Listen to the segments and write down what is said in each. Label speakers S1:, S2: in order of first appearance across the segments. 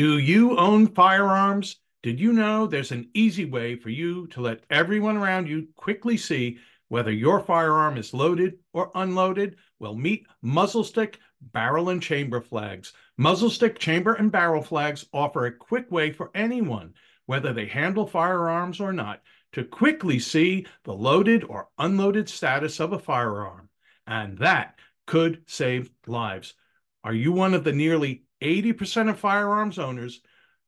S1: Do you own firearms? Did you know there's an easy way for you to let everyone around you quickly see whether your firearm is loaded or unloaded? Well, meet muzzle stick, barrel, and chamber flags. Muzzle stick, chamber, and barrel flags offer a quick way for anyone, whether they handle firearms or not, to quickly see the loaded or unloaded status of a firearm. And that could save lives. Are you one of the nearly 80% of firearms owners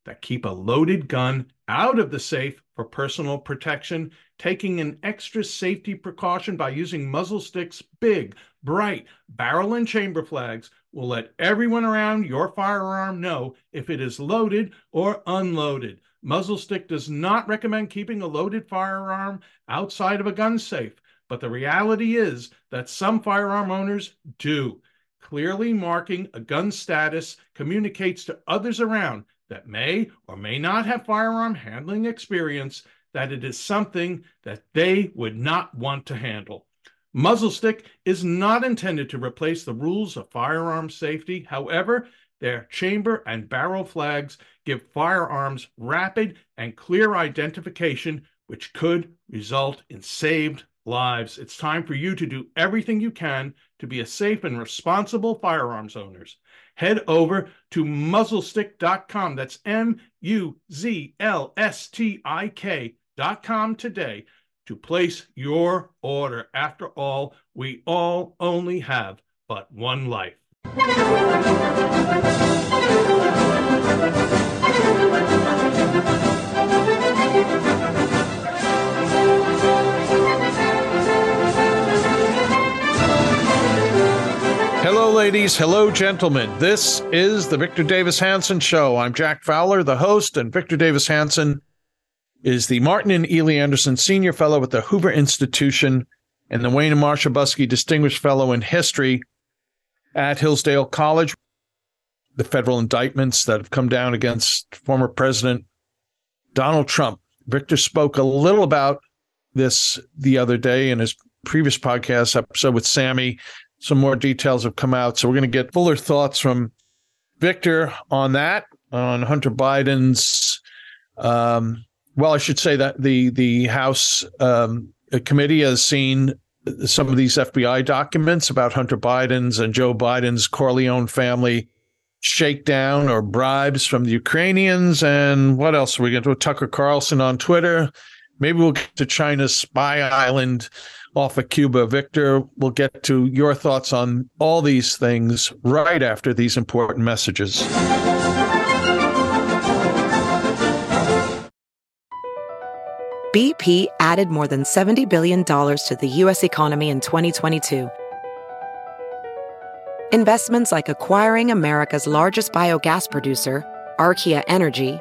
S1: that keep a loaded gun out of the safe for personal protection, taking an extra safety precaution by using muzzle sticks, big, bright barrel and chamber flags will let everyone around your firearm know if it is loaded or unloaded. Muzzle stick does not recommend keeping a loaded firearm outside of a gun safe, but the reality is that some firearm owners do. Clearly marking a gun status communicates to others around that may or may not have firearm handling experience that it is something that they would not want to handle. Muzzle stick is not intended to replace the rules of firearm safety. However, their chamber and barrel flags give firearms rapid and clear identification, which could result in saved lives. It's time for you to do everything you can to be a safe and responsible firearms owners head over to muzzlestick.com. That's M U Z L S T I K.com today to place your order. After all, we all only have but one life. Hello, ladies. Hello, gentlemen. This is the Victor Davis Hanson Show. I'm Jack Fowler, the host, and Victor Davis Hanson is the Martin and Illie Anderson Senior Fellow at the Hoover Institution and the Wayne and Marcia Buske Distinguished Fellow in History at Hillsdale College. The federal indictments that have come down against former President Donald Trump. Victor spoke a little about this the other day in his previous podcast episode with Sammy some more details have come out. So we're going to get fuller thoughts from Victor on that, on Hunter Biden's. Um, well, I should say that the the House um, committee has seen some of these FBI documents about Hunter Biden's and Joe Biden's Corleone family shakedown or bribes from the Ukrainians. And what else are we going to do? Tucker Carlson on Twitter. Maybe we'll get to China's spy island off of Cuba. Victor, we'll get to your thoughts on all these things right after these important messages.
S2: BP added more than $70 billion to the U.S. economy in 2022. Investments like acquiring America's largest biogas producer, Archaea Energy,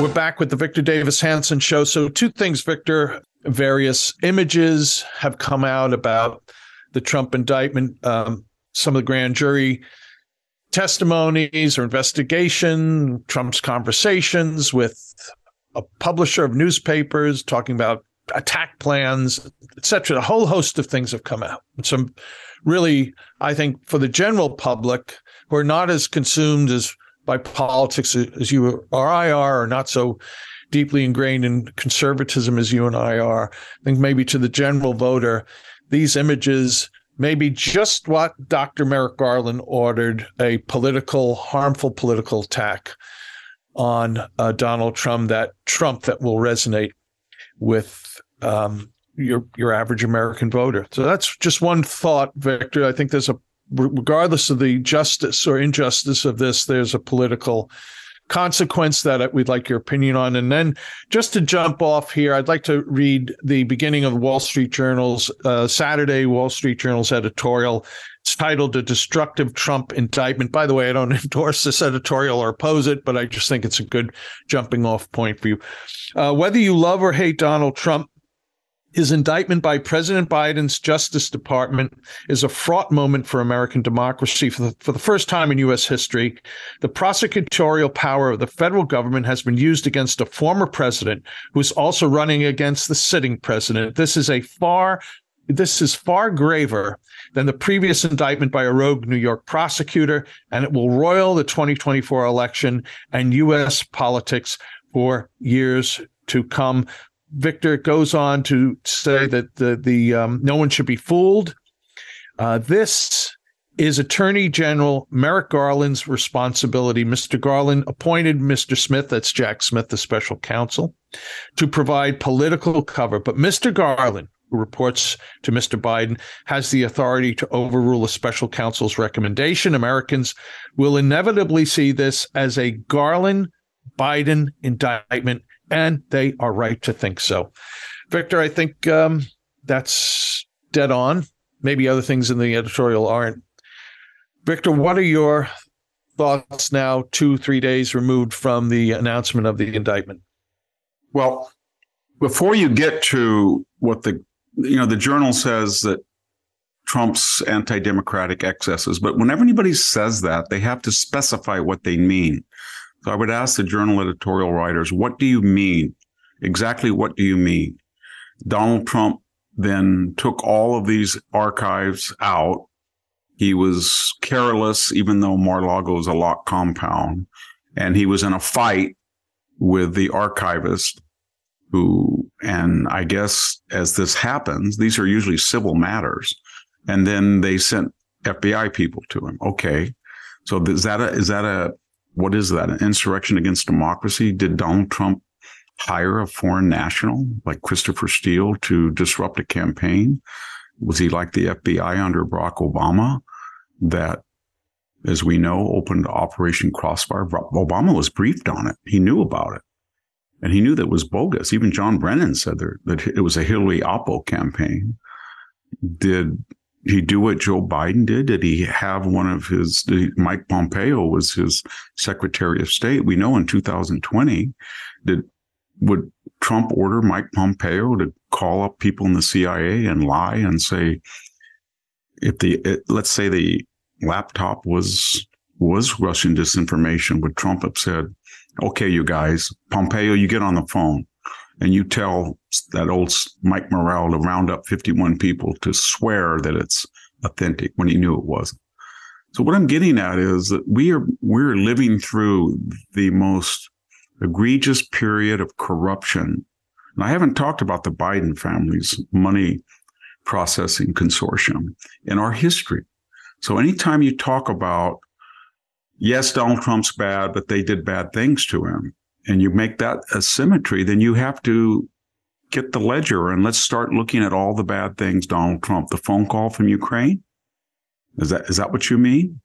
S1: We're back with the Victor Davis Hanson show. So, two things, Victor. Various images have come out about the Trump indictment, um, some of the grand jury testimonies or investigation, Trump's conversations with a publisher of newspapers talking about attack plans, etc. A whole host of things have come out. Some really, I think, for the general public who are not as consumed as by politics as you or I are, or not so deeply ingrained in conservatism as you and I are. I think maybe to the general voter, these images may be just what Dr. Merrick Garland ordered a political, harmful political attack on uh, Donald Trump that Trump that will resonate with um, your your average American voter. So that's just one thought, Victor. I think there's a regardless of the justice or injustice of this, there's a political consequence that we'd like your opinion on. And then just to jump off here, I'd like to read the beginning of the Wall Street Journal's uh, Saturday Wall Street Journal's editorial. It's titled A Destructive Trump Indictment. By the way, I don't endorse this editorial or oppose it, but I just think it's a good jumping off point for you. Uh, whether you love or hate Donald Trump, his indictment by President Biden's Justice Department is a fraught moment for American democracy. For the, for the first time in U.S. history, the prosecutorial power of the federal government has been used against a former president who is also running against the sitting president. This is a far this is far graver than the previous indictment by a rogue New York prosecutor, and it will roil the 2024 election and U.S. politics for years to come. Victor goes on to say that the the um, no one should be fooled. Uh, this is Attorney General Merrick Garland's responsibility. Mr. Garland appointed Mr. Smith, that's Jack Smith, the special counsel, to provide political cover. But Mr. Garland, who reports to Mr. Biden, has the authority to overrule a special counsel's recommendation. Americans will inevitably see this as a Garland Biden indictment and they are right to think so. Victor, I think um, that's dead on. Maybe other things in the editorial aren't. Victor, what are your thoughts now, two, three days removed from the announcement of the indictment?
S3: Well, before you get to what the you know the journal says that Trump's anti-democratic excesses, but whenever anybody says that, they have to specify what they mean. So I would ask the journal editorial writers, what do you mean? Exactly what do you mean? Donald Trump then took all of these archives out. He was careless, even though Mar-Lago is a locked compound. And he was in a fight with the archivist who, and I guess as this happens, these are usually civil matters. And then they sent FBI people to him. Okay. So is that a, is that a what is that? An insurrection against democracy? Did Donald Trump hire a foreign national like Christopher Steele to disrupt a campaign? Was he like the FBI under Barack Obama that, as we know, opened Operation Crossfire? Obama was briefed on it. He knew about it. And he knew that was bogus. Even John Brennan said that it was a Hillary Oppo campaign. Did he do what Joe Biden did? Did he have one of his, Mike Pompeo was his Secretary of State? We know in 2020, did, would Trump order Mike Pompeo to call up people in the CIA and lie and say, if the, it, let's say the laptop was, was Russian disinformation, would Trump have said, okay, you guys, Pompeo, you get on the phone and you tell that old Mike Morell to round up 51 people to swear that it's authentic when he knew it wasn't. So what I'm getting at is that we are we're living through the most egregious period of corruption. And I haven't talked about the Biden family's money processing consortium in our history. So anytime you talk about yes, Donald Trump's bad, but they did bad things to him and you make that a symmetry, then you have to get the ledger and let's start looking at all the bad things Donald Trump, the phone call from Ukraine. Is that is that what you mean?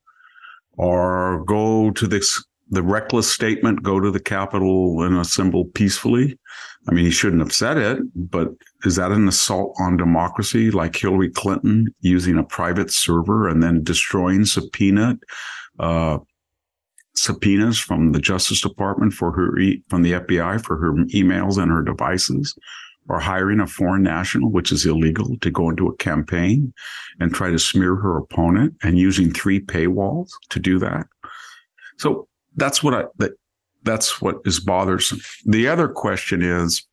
S3: Or go to this the reckless statement, go to the Capitol and assemble peacefully. I mean, he shouldn't have said it, but is that an assault on democracy like Hillary Clinton using a private server and then destroying subpoena uh, subpoenas from the Justice Department for her e- from the FBI for her emails and her devices, or hiring a foreign national, which is illegal, to go into a campaign and try to smear her opponent, and using three paywalls to do that. So that's what I that that's what is bothersome. The other question is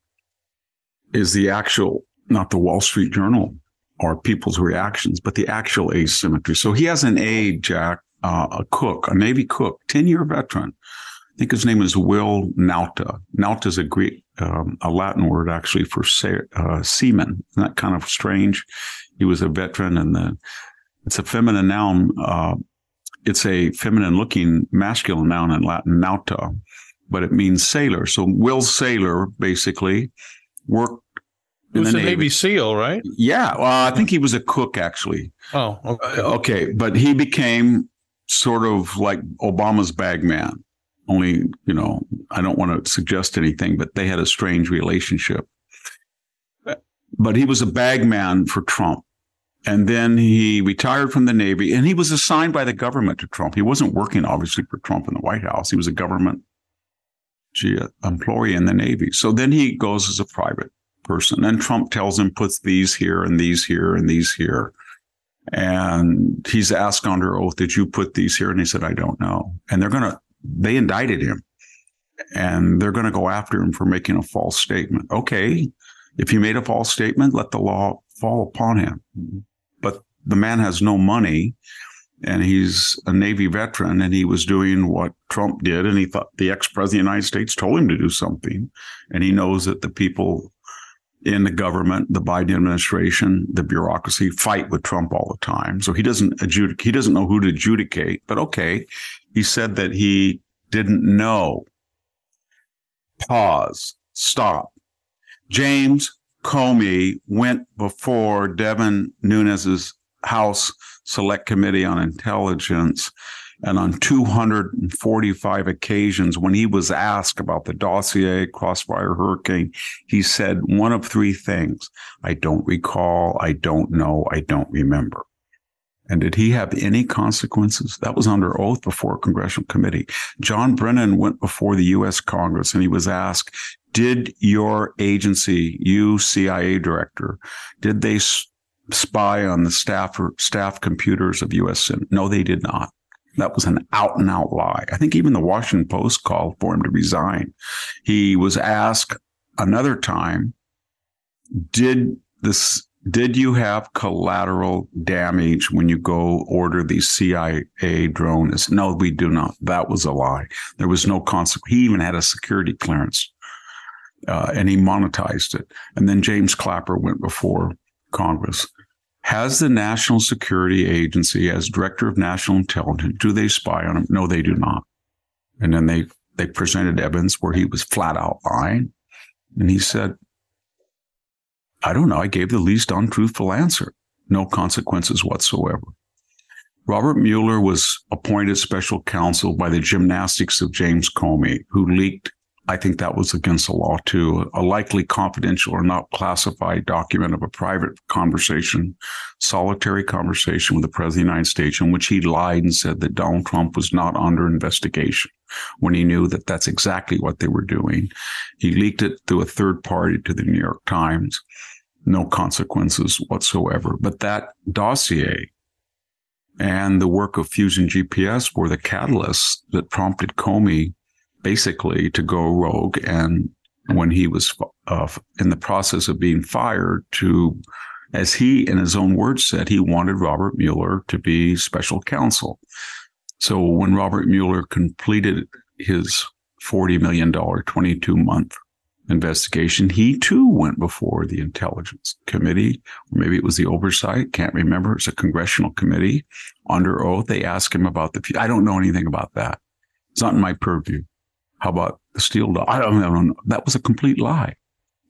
S3: is the actual not the Wall Street Journal or people's reactions, but the actual asymmetry. So he has an aide, Jack, uh, a cook, a Navy cook, 10 year veteran. I think his name is Will Nauta. Nauta is a Greek, um, a Latin word actually for uh, seaman. Isn't that kind of strange? He was a veteran and the, it's a feminine noun. Uh, it's a feminine looking masculine noun in Latin, nauta, but it means sailor. So Will Sailor basically worked
S4: He was a Navy. Navy SEAL, right?
S3: Yeah. Well, I think he was a cook, actually.
S4: Oh, okay.
S3: Uh, okay. But he became sort of like Obama's bagman. Only, you know, I don't want to suggest anything, but they had a strange relationship. But he was a bagman for Trump. And then he retired from the Navy and he was assigned by the government to Trump. He wasn't working, obviously, for Trump in the White House. He was a government uh, employee in the Navy. So then he goes as a private person. And Trump tells him, puts these here and these here and these here. And he's asked under oath, did you put these here? And he said, I don't know. And they're going to, they indicted him and they're going to go after him for making a false statement. Okay. If he made a false statement, let the law fall upon him. But the man has no money and he's a Navy veteran and he was doing what Trump did. And he thought the ex president of the United States told him to do something. And he knows that the people in the government, the Biden administration, the bureaucracy fight with Trump all the time. So he doesn't adjudicate, he doesn't know who to adjudicate, but okay. He said that he didn't know. Pause. Stop. James Comey went before Devin Nunes's House Select Committee on Intelligence and on 245 occasions, when he was asked about the dossier, Crossfire Hurricane, he said one of three things I don't recall, I don't know, I don't remember. And did he have any consequences? That was under oath before a congressional committee. John Brennan went before the U.S. Congress and he was asked, did your agency, you CIA director, did they spy on the staff staff computers of U.S. Senate? No, they did not. That was an out and out lie. I think even the Washington Post called for him to resign. He was asked another time, did this, did you have collateral damage when you go order the CIA drones? No, we do not. That was a lie. There was no consequence. He even had a security clearance. Uh, and he monetized it. And then James Clapper went before Congress has the National Security Agency as director of national intelligence. Do they spy on him? No, they do not. And then they, they presented evidence where he was flat out lying. And he said, I don't know. I gave the least untruthful answer. No consequences whatsoever. Robert Mueller was appointed special counsel by the gymnastics of James Comey, who leaked I think that was against the law too. A likely confidential or not classified document of a private conversation, solitary conversation with the president of the United States in which he lied and said that Donald Trump was not under investigation when he knew that that's exactly what they were doing. He leaked it through a third party to the New York Times. No consequences whatsoever. But that dossier and the work of Fusion GPS were the catalysts that prompted Comey basically to go rogue. And when he was uh, in the process of being fired, to, as he in his own words said, he wanted Robert Mueller to be special counsel. So when Robert Mueller completed his $40 million, 22 month investigation, he too went before the intelligence committee, or maybe it was the oversight, can't remember. It's a congressional committee under oath. They asked him about the, I don't know anything about that. It's not in my purview. How about the steel dog? I don't know. That was a complete lie.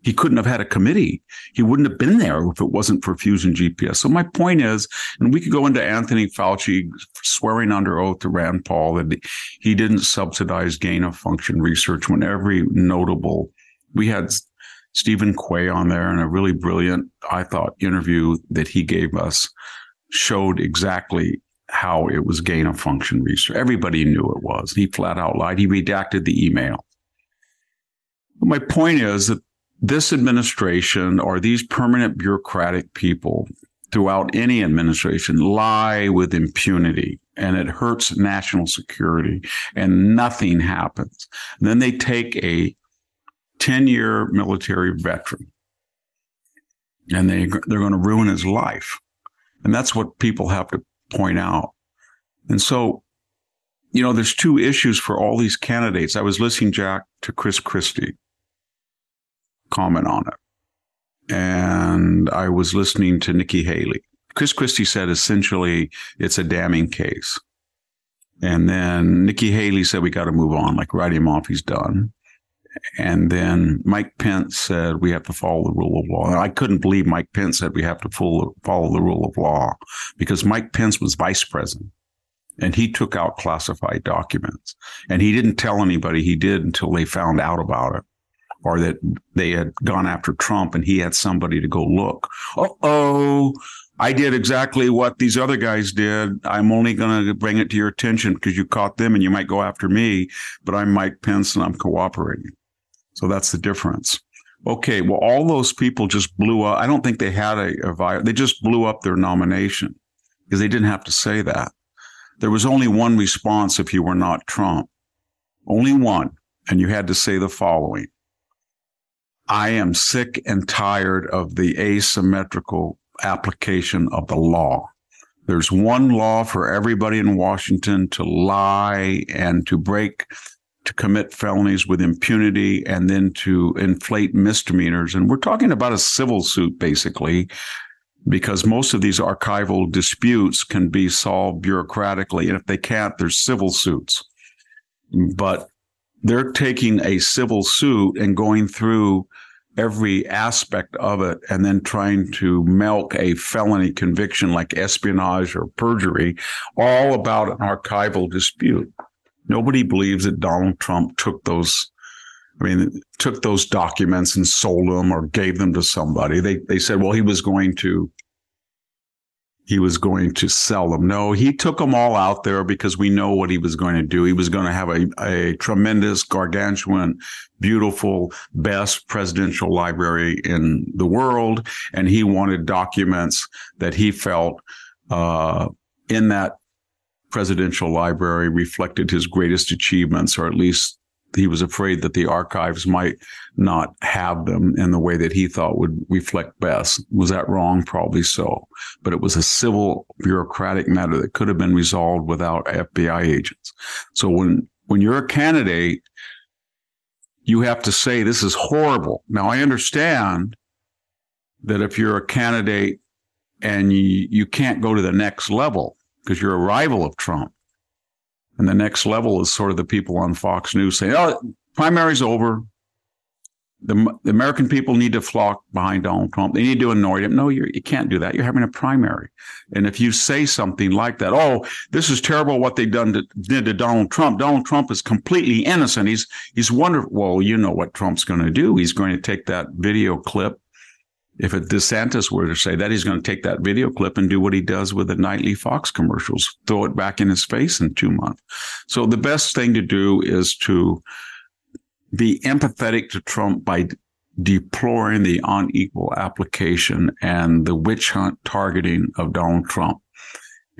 S3: He couldn't have had a committee. He wouldn't have been there if it wasn't for Fusion GPS. So my point is, and we could go into Anthony Fauci swearing under oath to Rand Paul that he didn't subsidize gain of function research when every notable, we had Steven Quay on there and a really brilliant, I thought, interview that he gave us showed exactly how it was gain of function research. Everybody knew it was. He flat out lied. He redacted the email. But my point is that this administration or these permanent bureaucratic people throughout any administration lie with impunity and it hurts national security and nothing happens. And then they take a 10 year military veteran and they, they're going to ruin his life. And that's what people have to point out. And so, you know, there's two issues for all these candidates. I was listening, Jack, to Chris Christie comment on it. And I was listening to Nikki Haley. Chris Christie said essentially it's a damning case. And then Nikki Haley said we got to move on, like write him off, he's done. And then Mike Pence said we have to follow the rule of law. And I couldn't believe Mike Pence said we have to follow, the rule of law because Mike Pence was vice president and he took out classified documents and he didn't tell anybody he did until they found out about it or that they had gone after Trump and he had somebody to go look. oh, I did exactly what these other guys did. I'm only going to bring it to your attention because you caught them and you might go after me, but I'm Mike Pence and I'm cooperating. So that's the difference. Okay. Well, all those people just blew up. I don't think they had a, a virus. They just blew up their nomination because they didn't have to say that. There was only one response if you were not Trump, only one. And you had to say the following I am sick and tired of the asymmetrical application of the law. There's one law for everybody in Washington to lie and to break, to commit felonies with impunity and then to inflate misdemeanors. And we're talking about a civil suit, basically, because most of these archival disputes can be solved bureaucratically. And if they can't, there's civil suits. But they're taking a civil suit and going through every aspect of it and then trying to milk a felony conviction like espionage or perjury, all about an archival dispute. Nobody believes that Donald Trump took those I mean, took those documents and sold them or gave them to somebody. They they said, well, he was going to he was going to sell them. No, he took them all out there because we know what he was going to do. He was going to have a, a tremendous, gargantuan, beautiful, best presidential library in the world. And he wanted documents that he felt uh, in that presidential library reflected his greatest achievements, or at least he was afraid that the archives might not have them in the way that he thought would reflect best. Was that wrong? Probably so. But it was a civil bureaucratic matter that could have been resolved without FBI agents. So when, when you're a candidate, you have to say, this is horrible. Now I understand that if you're a candidate and you, you can't go to the next level because you're a rival of Trump, and the next level is sort of the people on Fox News saying, oh, primary's over. The, the American people need to flock behind Donald Trump. They need to annoy him. No, you you can't do that. You're having a primary. And if you say something like that, oh, this is terrible what they done to, did to Donald Trump. Donald Trump is completely innocent. He's he's wonderful. Well, you know what Trump's going to do. He's going to take that video clip if a DeSantis were to say that, he's going to take that video clip and do what he does with the nightly Fox commercials, throw it back in his face in two months. So the best thing to do is to be empathetic to Trump by deploring the unequal application and the witch hunt targeting of Donald Trump.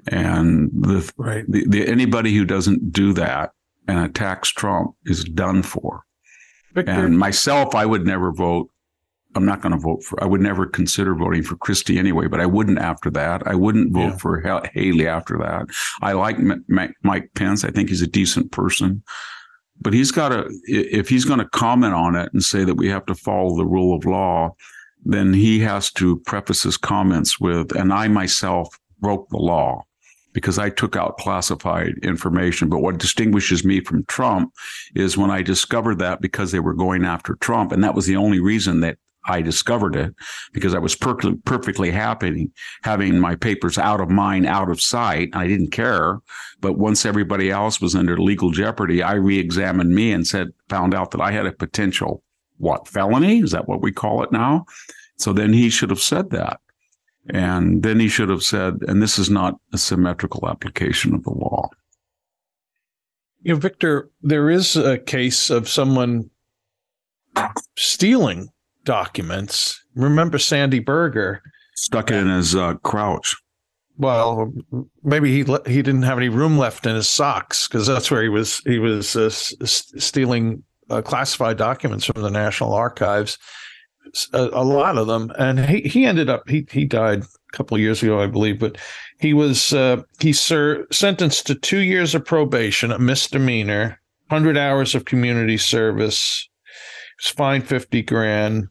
S3: And the, right. the, the anybody who doesn't do that and attacks Trump is done for. Victor. And myself, I would never vote I'm not going to vote for. I would never consider voting for Christie anyway, but I wouldn't after that. I wouldn't vote yeah. for Haley after that. I like Mike Pence. I think he's a decent person, but he's got to. If he's going to comment on it and say that we have to follow the rule of law, then he has to preface his comments with, "And I myself broke the law." because I took out classified information. But what distinguishes me from Trump is when I discovered that because they were going after Trump. And that was the only reason that I discovered it because I was per- perfectly happy having my papers out of mind, out of sight. I didn't care. But once everybody else was under legal jeopardy, I re-examined me and said, found out that I had a potential what felony? Is that what we call it now? So then he should have said that. And then he should have said, and this is not a symmetrical application of the law.
S4: You know, Victor, there is a case of someone stealing documents. Remember Sandy Berger
S3: stuck it in his uh, crouch.
S4: Well, maybe he he didn't have any room left in his socks because that's where he was he was uh, stealing uh, classified documents from the National Archives, a, a, lot of them, and he he ended up he he died a couple of years ago, I believe, but he was uh, he ser- sentenced to two years of probation, a misdemeanor, hundred hours of community service, was fined fifty grand,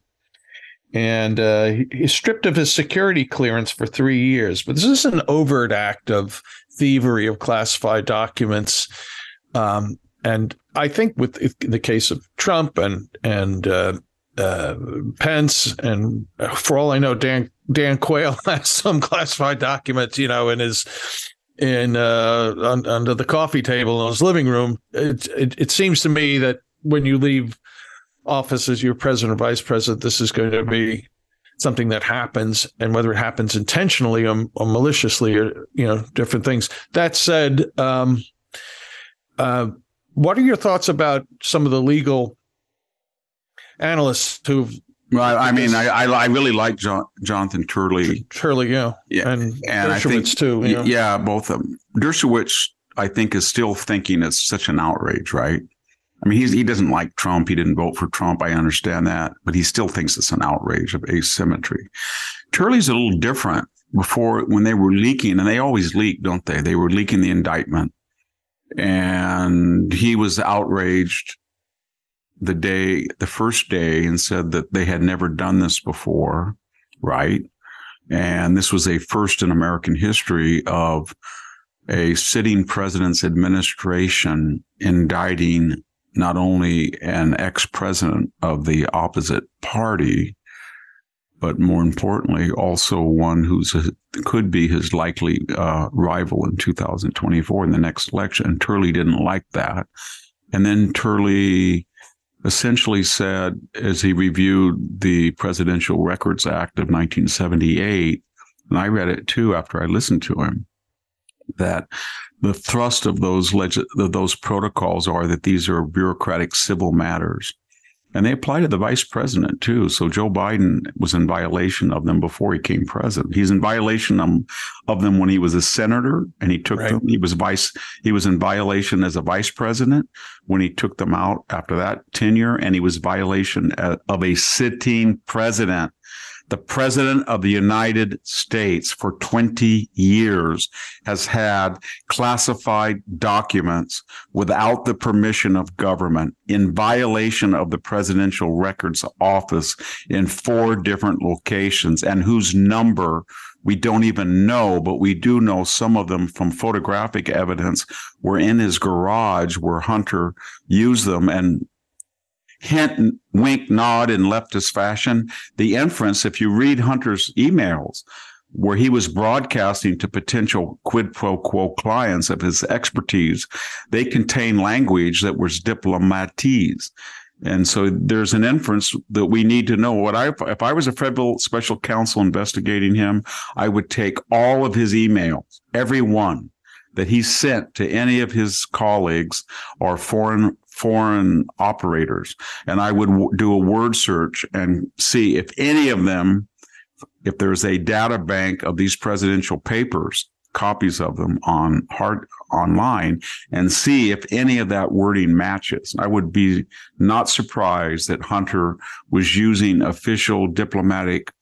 S4: and uh, he, he's stripped of his security clearance for three years. But this is an overt act of thievery of classified documents. Um,
S1: and I think with the case of Trump and and uh, uh, Pence, and for all I know, Dan Dan Quayle has some classified documents, you know, in his in uh, under the coffee table in his living room. It, it, it seems to me that when you leave office as your president or vice president, this is going to be something that happens, and whether it happens intentionally or, or maliciously, or you know, different things. That said, um, uh, what are your thoughts about some of the legal analysts who've
S3: well, I mean, I, I, I really like John, Jonathan Turley.
S1: Turley, yeah,
S3: yeah,
S1: and
S3: and I think
S1: too.
S3: You know? Yeah, both of them. Dershowitz, I think, is still thinking it's such an outrage, right? I mean, he doesn't like Trump. He didn't vote for Trump. I understand that, but he still thinks it's an outrage of asymmetry. Turley's a little different. Before, when they were leaking, and they always leak, don't they? They were leaking the indictment, and he was outraged the day, the first day, and said that they had never done this before, right? And this was a first in American history of a sitting president's administration indicting not only an ex president of the opposite party, but more importantly, also one who's a, could be his likely uh, rival in 2024 in the next election. And Turley didn't like that. And then Turley essentially said, as he reviewed the Presidential Records Act of 1978, and I read it too after I listened to him, that the thrust of those those protocols are that these are bureaucratic civil matters and they apply to the vice president too. So Joe Biden was in violation of them before he came president. He's in violation of, of them when he was a senator and he took right. them. He was vice, he was in violation as a vice president when he took them out after that tenure. And he was violation uh, of a sitting president the president of the United States for 20 years has had classified documents without the permission of government in violation of the presidential records office in four different locations and whose number we don't even know, but we do know some of them from photographic evidence were in his garage where Hunter used them and hint, wink, nod in leftist fashion. The inference, if you read Hunter's emails, where he was broadcasting to potential quid pro quo clients of his expertise, they contain language that was diplomatese. And so there's an inference that we need to know what I, if I was a federal special counsel investigating him, I would take all of his emails, every one that he sent to any of his colleagues or foreign foreign operators. And I would w- do a word search and see if any of them, if there's a data bank of these presidential papers, copies of them on hard online and see if any of that wording matches. I would be not surprised that Hunter was using official diplomatic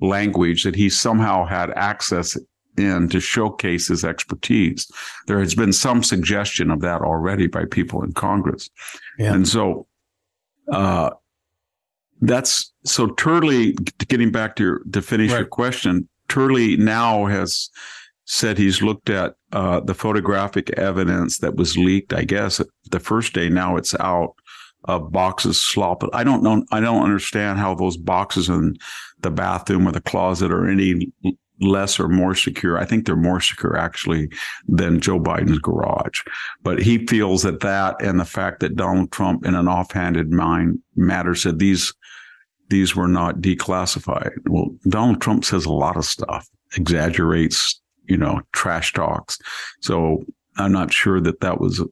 S3: language that he somehow had access in to showcase his expertise. There has been some suggestion of that already by people in Congress. Yeah. And so, uh, that's so Turley, getting back to your, to finish right. your question, Turley now has said he's looked at uh, the photographic evidence that was leaked, I guess, the first day. Now it's out of boxes slop. I don't know. I don't understand how those boxes in the bathroom or the closet or any less or more secure. I think they're more secure actually than Joe Biden's garage. But he feels that that and the fact that Donald Trump in an offhanded mind matter said these these were not declassified. Well, Donald Trump says a lot of stuff, exaggerates, you know, trash talks. So I'm not sure that that was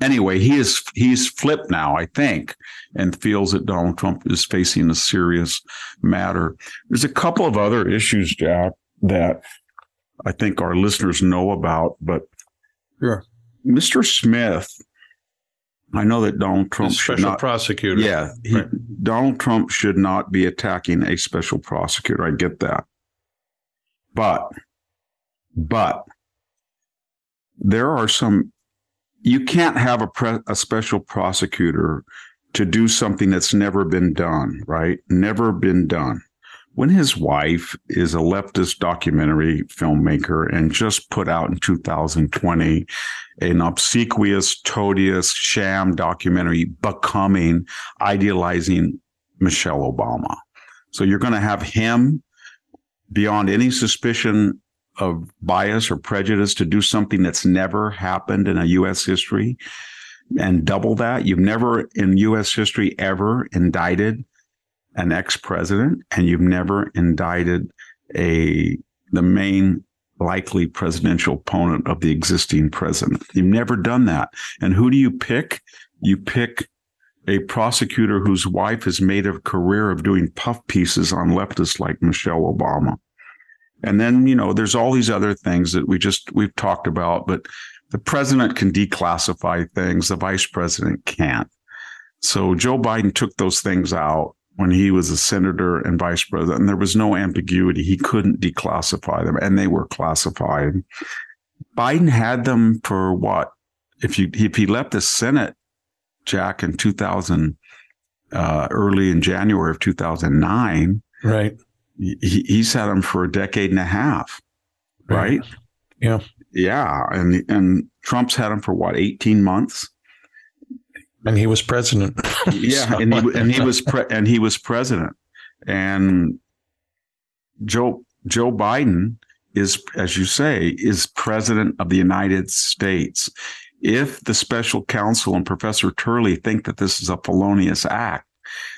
S3: anyway, he is he's flipped now, I think, and feels that Donald Trump is facing a serious matter. There's a couple of other issues, Jack, that I think our listeners know about, but
S1: sure.
S3: Mr. Smith, I know that Donald Trump
S1: the
S3: special not,
S1: prosecutor.
S3: Yeah, he, right. Donald Trump should not be attacking a special prosecutor. I get that, but but there are some. You can't have a pre, a special prosecutor to do something that's never been done. Right? Never been done when his wife is a leftist documentary filmmaker and just put out in 2020 an obsequious, toadious, sham documentary becoming, idealizing Michelle Obama. So you're going to have him beyond any suspicion of bias or prejudice to do something that's never happened in a U.S. history and double that. You've never in U.S. history ever indicted an ex-president and you've never indicted a the main likely presidential opponent of the existing president. You've never done that. And who do you pick? You pick a prosecutor whose wife has made a career of doing puff pieces on leftists like Michelle Obama. And then, you know, there's all these other things that we just, we've talked about, but the president can declassify things. The vice president can't. So Joe Biden took those things out when he was a senator and vice president, and there was no ambiguity. He couldn't declassify them, and they were classified. Biden had them for what? If you if he left the Senate, Jack, in 2000, uh, early in January of 2009,
S1: right?
S3: He, he's had them for a decade and a half, right? right?
S1: Yeah,
S3: yeah, and and Trump's had them for what? 18 months
S1: and he was president.
S3: yeah, so. and he and he was pre- and he was president, and Joe Joe Biden is, as you say, is president of the United States. If the special counsel and Professor Turley think that this is a felonious act,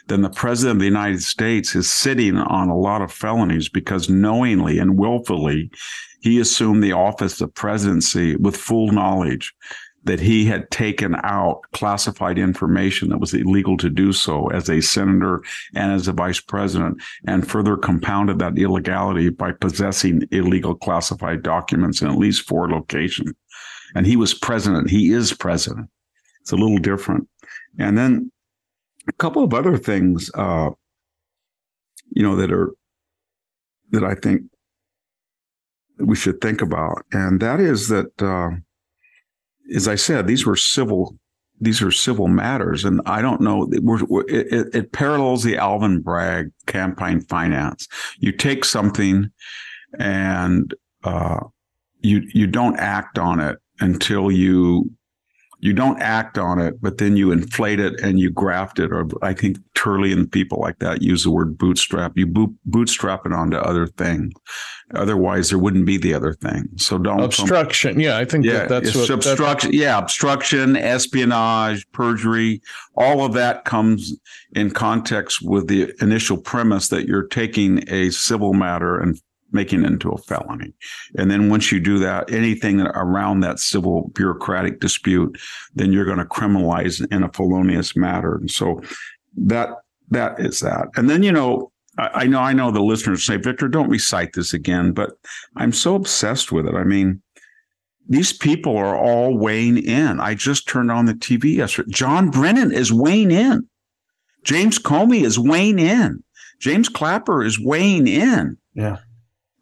S3: then the president of the United States is sitting on a lot of felonies because knowingly and willfully he assumed the office of presidency with full knowledge that he had taken out classified information that was illegal to do so as a senator and as a vice president, and further compounded that illegality by possessing illegal classified documents in at least four locations. And he was president. He is president. It's a little different. And then a couple of other things, uh, you know, that are that I think we should think about, and that is that. Uh, as I said, these were civil these are civil matters, and I don't know. We're, we're, it, it, parallels the Alvin Bragg campaign finance. You take something, and uh, you you don't act on it until you you don't act on it, but then you inflate it and you graft it. Or I think Turley and people like that use the word bootstrap. You boot, bootstrap it onto other things. Otherwise, there wouldn't be the other thing. So don't
S1: obstruction. yeah, I think yeah, that, that's what
S3: obstruction. Yeah, obstruction, espionage, perjury. All of that comes in context with the initial premise that you're taking a civil matter and making it into a felony. And then once you do that, anything around that civil bureaucratic dispute, then you're going to criminalize in a felonious matter. And so that that is that. And then, you know, I, I know I know the listeners say, Victor, don't recite this again, but I'm so obsessed with it. I mean, these people are all weighing in. I just turned on the TV yesterday. John Brennan is weighing in. James Comey is weighing in. James Clapper is weighing in.
S1: Yeah.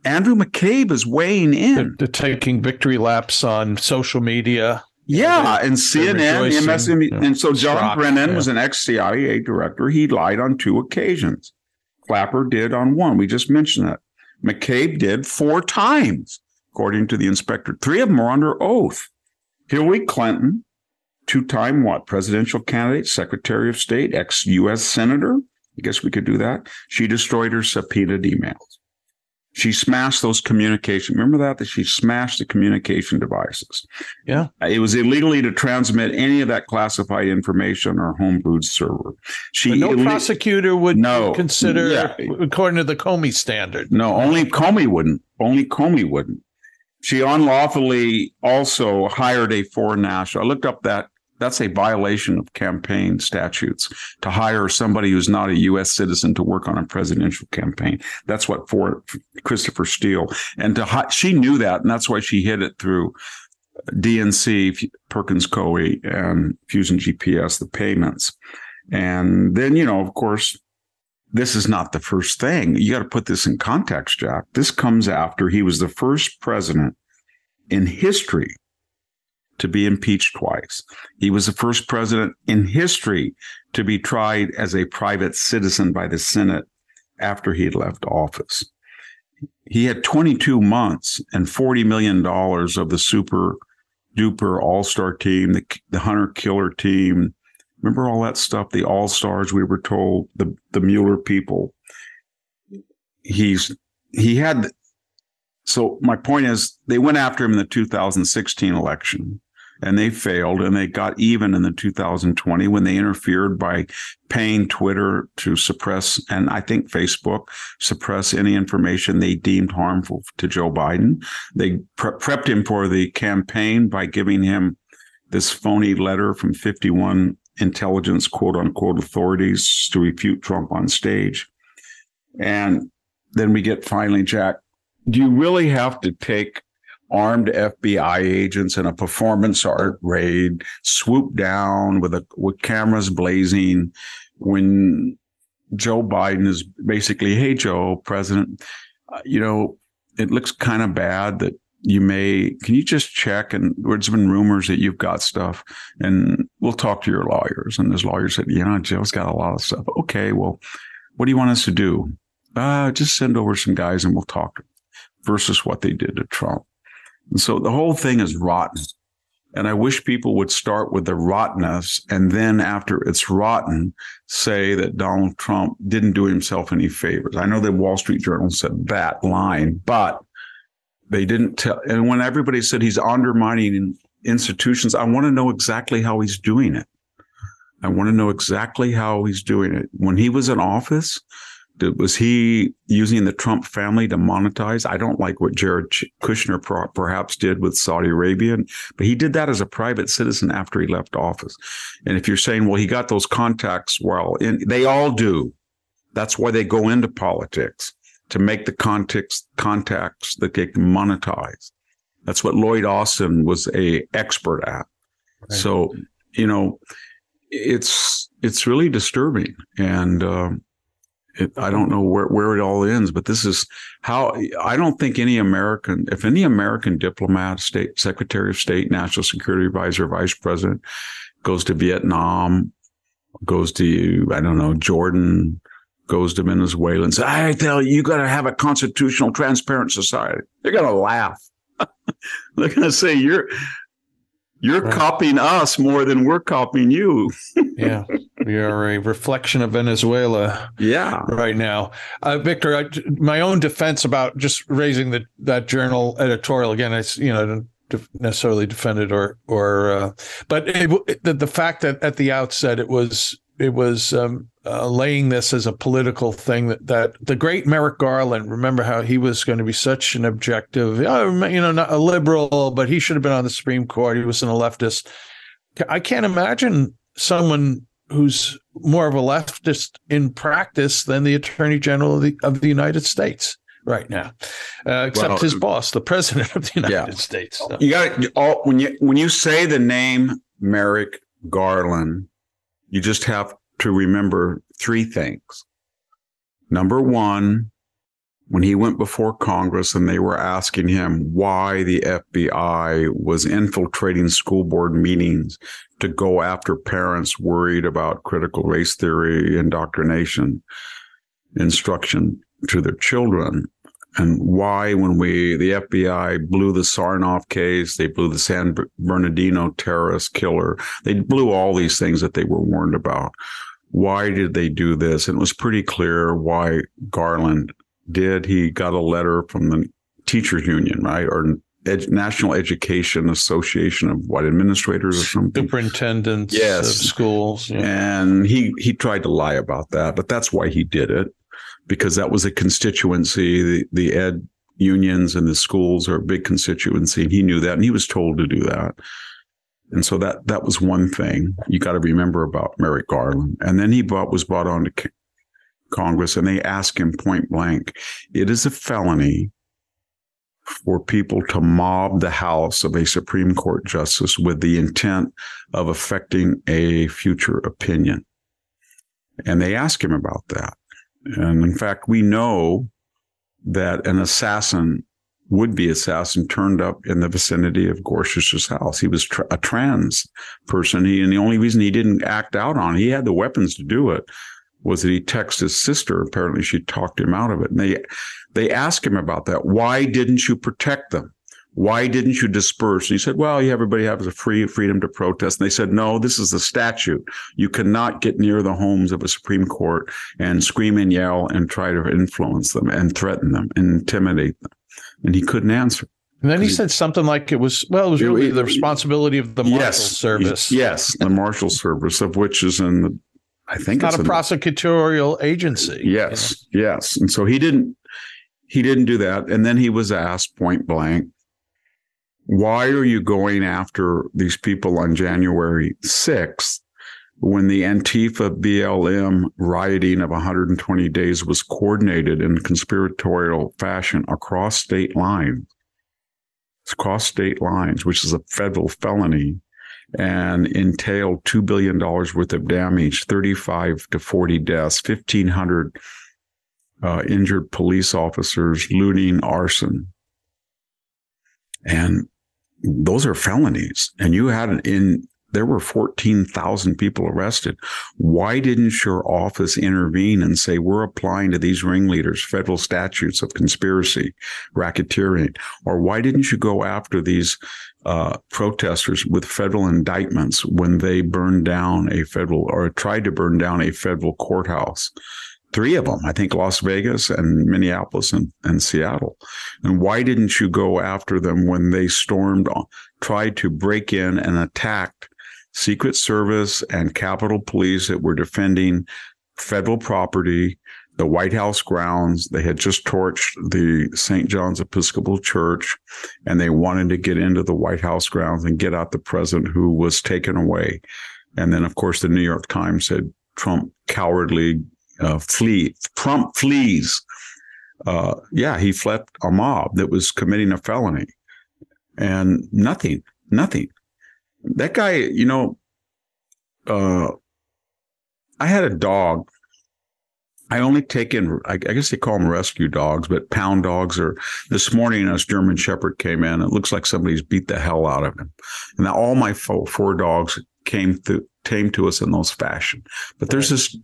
S3: Andrew McCabe is weighing in.
S1: They're, they're taking victory laps on social media.
S3: Yeah, and CNN, MSNBC, yeah. and so John Brennan yeah. was an ex-CIA director. He lied on two occasions. Clapper did on one. We just mentioned that. McCabe did four times, according to the inspector. Three of them are under oath. Hillary Clinton, two-time what? Presidential candidate, Secretary of State, ex-U.S. Senator. I guess we could do that. She destroyed her subpoenaed emails. She smashed those communication. Remember that that she smashed the communication devices.
S1: Yeah,
S3: it was illegally to transmit any of that classified information on or homebrewed server.
S1: She but no prosecutor would no, consider, yeah. according to the Comey standard.
S3: No, only Comey wouldn't. Only Comey wouldn't. She unlawfully also hired a foreign national. I looked up that that's a violation of campaign statutes to hire somebody who's not a U.S. citizen to work on a presidential campaign. That's what for Christopher Steele. And to she knew that, and that's why she hid it through DNC, Perkins Coie, and Fusion GPS, the payments. And then, you know, of course, this is not the first thing. You got to put this in context, Jack. This comes after he was the first president in history to be impeached twice. He was the first president in history to be tried as a private citizen by the Senate after he had left office. He had 22 months and $40 million of the super duper all star team, the, the hunter killer team. Remember all that stuff? The all stars, we were told, the, the Mueller people. He's, he had, so my point is they went after him in the 2016 election and they failed and they got even in the 2020 when they interfered by paying Twitter to suppress and I think Facebook suppress any information they deemed harmful to Joe Biden. They pre- prepped him for the campaign by giving him this phony letter from 51 intelligence quote unquote authorities to refute Trump on stage. And then we get finally, Jack, do you really have to take armed FBI agents in a performance art raid swooped down with a with cameras blazing when Joe Biden is basically, "Hey Joe, President, uh, you know, it looks kind of bad that you may can you just check? And there's been rumors that you've got stuff and we'll talk to your lawyers. And his lawyer said you know joe's got a lot of stuff. Okay well what do you want us to do? Uh, just send over some guys and we'll talk versus what they did to trump and so the whole thing is rotten. And I wish people would start with the rottenness and then after it's rotten, say that Donald Trump didn't do himself any favors. I know the Wall Street Journal said that line, but they didn't tell. And when everybody said he's undermining institutions, I want to know exactly how he's doing it. I want to know exactly how he's doing it. When he was in office, was he using the Trump family to monetize? I don't like what Jared Kushner perhaps did with Saudi Arabia, but he did that as a private citizen after he left office. And if you're saying, well, he got those contacts, well, in, they all do. That's why they go into politics to make the context contacts that they can monetize. That's what Lloyd Austin was a expert at. Right. So, you know, it's it's really disturbing, and um, it, I don't know where, where it all ends, but this is how I don't think any American, if any American diplomat, state secretary of state, national security advisor, vice president goes to Vietnam, goes to, I don't know, Jordan, goes to Venezuela and says, I tell you, you got to have a constitutional, transparent society. They're going to laugh. They're going to say, you're, you're right. copying us more than we're copying you.
S1: yeah. We are a reflection of Venezuela.
S3: Yeah.
S1: Right now. Uh, Victor, I, my own defense about just raising the, that journal editorial again, I, you know, don't necessarily defend it or, or, uh, but it, the, the fact that at the outset it was, it was, um, uh, laying this as a political thing that, that the great Merrick Garland, remember how he was going to be such an objective, uh, you know, not a liberal, but he should have been on the Supreme Court. He was in a leftist. I can't imagine someone who's more of a leftist in practice than the Attorney General of the, of the United States right now, uh, except well, his boss, the President of the United yeah. States. So.
S3: You got all when you when you say the name Merrick Garland, you just have to remember three things. Number one, when he went before Congress and they were asking him why the FBI was infiltrating school board meetings to go after parents worried about critical race theory indoctrination instruction to their children and why when we the FBI blew the Tsarnaev case, they blew the San Bernardino terrorist killer, they blew all these things that they were warned about. Why did they do this? And it was pretty clear why Garland did. He got a letter from the teachers union, right? Or Ed- National Education Association of what administrators or something,
S1: superintendents yes. of schools,
S3: yeah. and he he tried to lie about that, but that's why he did it because that was a constituency. The the ed unions and the schools are a big constituency, and he knew that, and he was told to do that. And so that that was one thing you got to remember about Merrick Garland. And then he bought, was brought on to Congress, and they asked him point blank, "It is a felony for people to mob the house of a Supreme Court justice with the intent of affecting a future opinion. And they ask him about that. And in fact, we know that an assassin, would be assassin, turned up in the vicinity of Gorsuch's house. He was a trans person. He, and the only reason he didn't act out on, he had the weapons to do it, was that he texted his sister. Apparently, she talked him out of it. And they they asked him about that. Why didn't you protect them? Why didn't you disperse? And he said, well, everybody has a free freedom to protest. And they said, no, this is the statute. You cannot get near the homes of a Supreme Court and scream and yell and try to influence them and threaten them and intimidate them. And he couldn't answer.
S1: And then he said something like it was, well, it was really the responsibility of the Marshal
S3: yes,
S1: Service.
S3: Yes, the Marshal Service, of which is in the, I think
S1: Not
S3: it's
S1: a
S3: in the-
S1: prosecutorial agency.
S3: Yes, yes. And so he didn't he didn't do that. And then he was asked point blank, why are you going after these people on January 6th when the Antifa BLM rioting of 120 days was coordinated in conspiratorial fashion across state lines? Across state lines, which is a federal felony and entailed $2 billion worth of damage, 35 to 40 deaths, 1,500 uh, injured police officers, looting, arson. And those are felonies. And you had in, there were 14,000 people arrested. Why didn't your office intervene and say, we're applying to these ringleaders federal statutes of conspiracy, racketeering? Or why didn't you go after these uh, protesters with federal indictments when they burned down a federal or tried to burn down a federal courthouse? Three of them, I think Las Vegas and Minneapolis and, and Seattle. And why didn't you go after them when they stormed, tried to break in and attacked Secret Service and Capitol Police that were defending federal property, the White House grounds. They had just torched the St. John's Episcopal Church and they wanted to get into the White House grounds and get out the president who was taken away. And then, of course, the New York Times said Trump cowardly uh, flee. Trump flees. Uh, yeah, he fled a mob that was committing a felony and nothing, nothing. That guy, you know, uh, I had a dog. I only take in, I, I guess they call them rescue dogs, but pound dogs are. This morning, a German Shepherd came in. It looks like somebody's beat the hell out of him. And now all my four, four dogs came to came to us in those fashion. But there's this.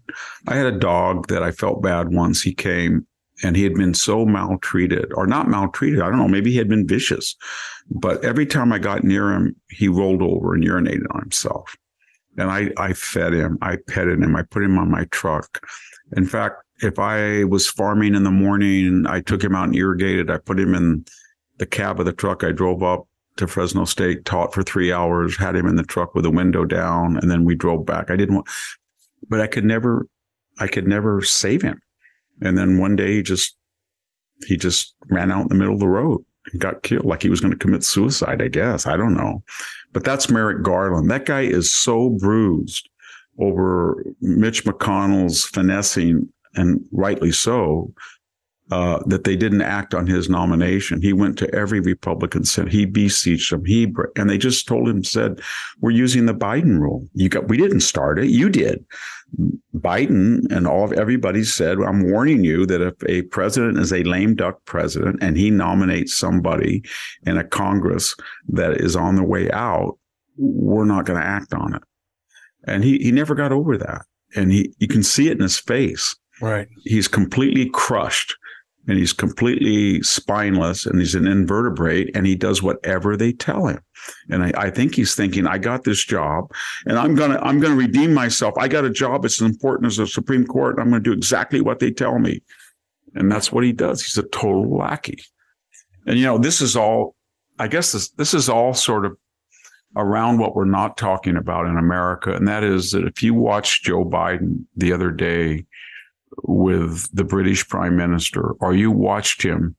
S3: I had a dog that I felt bad once. He came and he had been so maltreated, or not maltreated. I don't know. Maybe he had been vicious. But every time I got near him, he rolled over and urinated on himself. And I, I fed him, I petted him, I put him on my truck. In fact, if I was farming in the morning, I took him out and irrigated. I put him in the cab of the truck. I drove up to Fresno State, taught for three hours, had him in the truck with the window down, and then we drove back. I didn't want, but I could never, I could never save him. And then one day he just, he just ran out in the middle of the road and got killed like he was going to commit suicide, I guess. I don't know. But that's Merrick Garland. That guy is so bruised over Mitch McConnell's finessing, and rightly so, uh, that they didn't act on his nomination. He went to every Republican senate. He beseeched them. He and they just told him, said, "We're using the Biden rule. You got. We didn't start it. You did." Biden and all of everybody said, "I'm warning you that if a president is a lame duck president and he nominates somebody in a Congress that is on the way out, we're not going to act on it." And he he never got over that, and he you can see it in his face.
S1: Right.
S3: He's completely crushed and he's completely spineless and he's an invertebrate and he does whatever they tell him. And I, I think he's thinking, I got this job and I'm gonna I'm gonna redeem myself. I got a job as important as the Supreme Court. I'm gonna do exactly what they tell me. And that's what he does. He's a total lackey. And you know, this is all I guess this this is all sort of around what we're not talking about in America. And that is that if you watch Joe Biden the other day with the British Prime Minister, or you watched him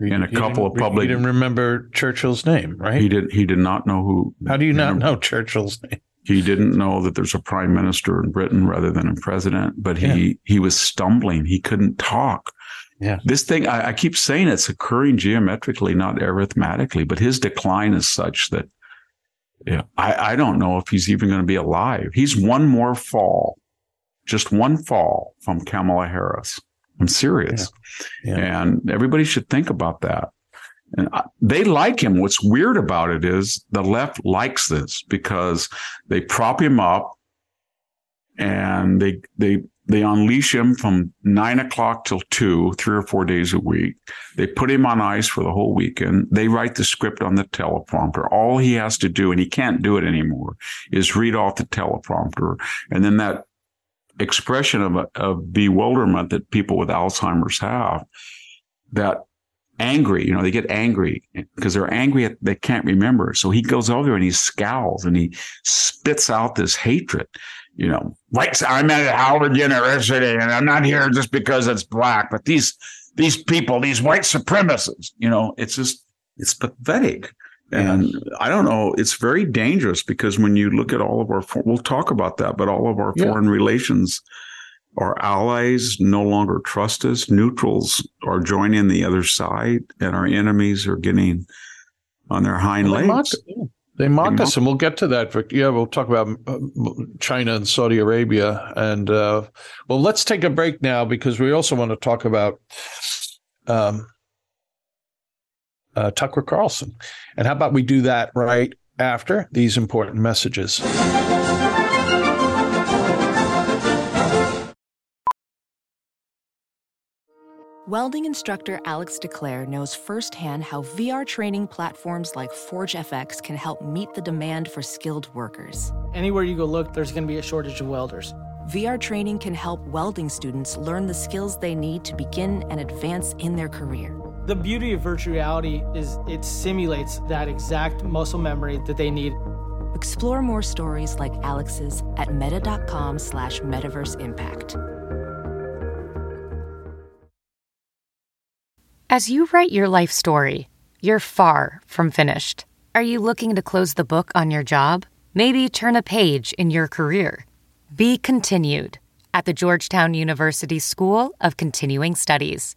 S3: in a
S1: He
S3: couple of public.
S1: He didn't remember Churchill's name, right?
S3: He did. He did not know who.
S1: How do you not know Churchill's name?
S3: He didn't know that there's a prime minister in Britain rather than a president. But he he was stumbling. He couldn't talk.
S1: Yeah.
S3: This thing, I, I keep saying it's occurring geometrically, not arithmetically. But his decline is such that, yeah, I, I don't know if he's even going to be alive. He's one more fall, just one fall from Kamala Harris. I'm serious.
S1: Yeah.
S3: And everybody should think about that. And I, they like him. What's weird about it is the left likes this because they prop him up and they, they, they unleash him from nine o'clock till two, three or four days a week. They put him on ice for the whole weekend. They write the script on the teleprompter. All he has to do, and he can't do it anymore, is read off the teleprompter. And then that expression of, of bewilderment that people with Alzheimer's have, that angry, you know, they get angry because they're angry at, they can't remember. So he goes over and he scowls and he spits out this hatred you know, whites. I'm at Howard University, and I'm not here just because it's black, but these these people, these white supremacists, you know, it's just it's pathetic. And I don't know, it's very dangerous because when you look at all of our, we'll talk about that, but all of our yeah. foreign relations, our allies no longer trust us. Neutrals are joining the other side, and our enemies are getting on their hind well, legs.
S1: They mock us, and we'll get to that. Yeah, we'll talk about uh, China and Saudi Arabia, and uh, well, let's take a break now because we also want to talk about um, uh, Tucker Carlson. And how about we do that right after these important messages?
S5: Welding instructor Alex DeClaire knows firsthand how VR training platforms like ForgeFX can help meet the demand for skilled workers.
S6: Anywhere you go look, there's going to be a shortage of welders.
S5: VR training can help welding students learn the skills they need to begin and advance in their career.
S6: The beauty of virtual reality is it simulates that exact muscle memory that they need.
S5: Explore more stories like Alex's at meta.com slash metaverse impact.
S7: As you write your life story, you're far from finished. Are you looking to close the book on your job? Maybe turn a page in your career? Be continued at the Georgetown University School of Continuing Studies.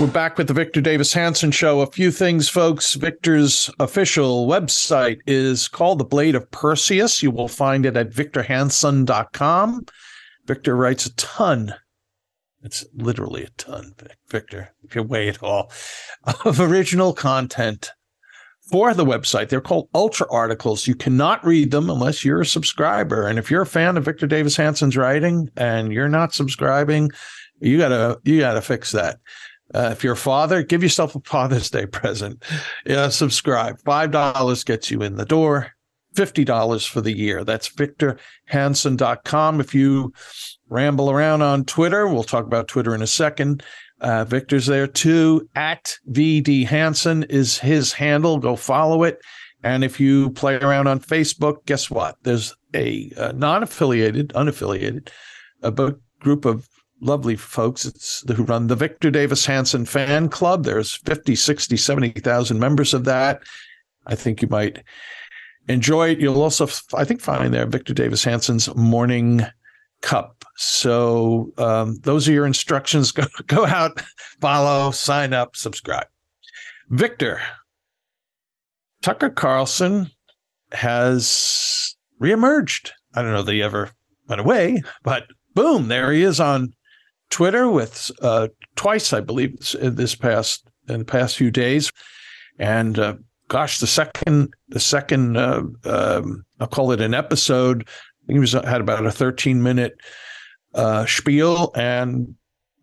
S1: We're back with the Victor Davis Hanson Show. A few things, folks. Victor's official website is called The Blade of Perseus. You will find it at victorhanson.com. Victor writes a ton. It's literally a ton, Victor, if you weigh it all, of original content for the website. They're called ultra articles. You cannot read them unless you're a subscriber. And if you're a fan of Victor Davis Hanson's writing and you're not subscribing, you gotta you gotta fix that. Uh, if you're a father, give yourself a Father's Day present. Yeah, subscribe. Five dollars gets you in the door. Fifty dollars for the year. That's victorhanson.com. If you ramble around on Twitter, we'll talk about Twitter in a second. Uh, Victor's there too. At VD Hanson is his handle. Go follow it. And if you play around on Facebook, guess what? There's a, a non-affiliated, unaffiliated, a group of lovely folks it's, who run the Victor Davis Hanson fan club. There's 50, 60, 70,000 members of that. I think you might enjoy it. You'll also, I think, find there Victor Davis Hanson's morning cup. So um, those are your instructions. Go go out, follow, sign up, subscribe. Victor Tucker Carlson has reemerged. I don't know that he ever went away, but boom, there he is on Twitter with uh, twice, I believe, this past in the past few days, and uh, gosh, the second the second uh, um, I'll call it an episode he was had about a 13 minute uh, spiel, and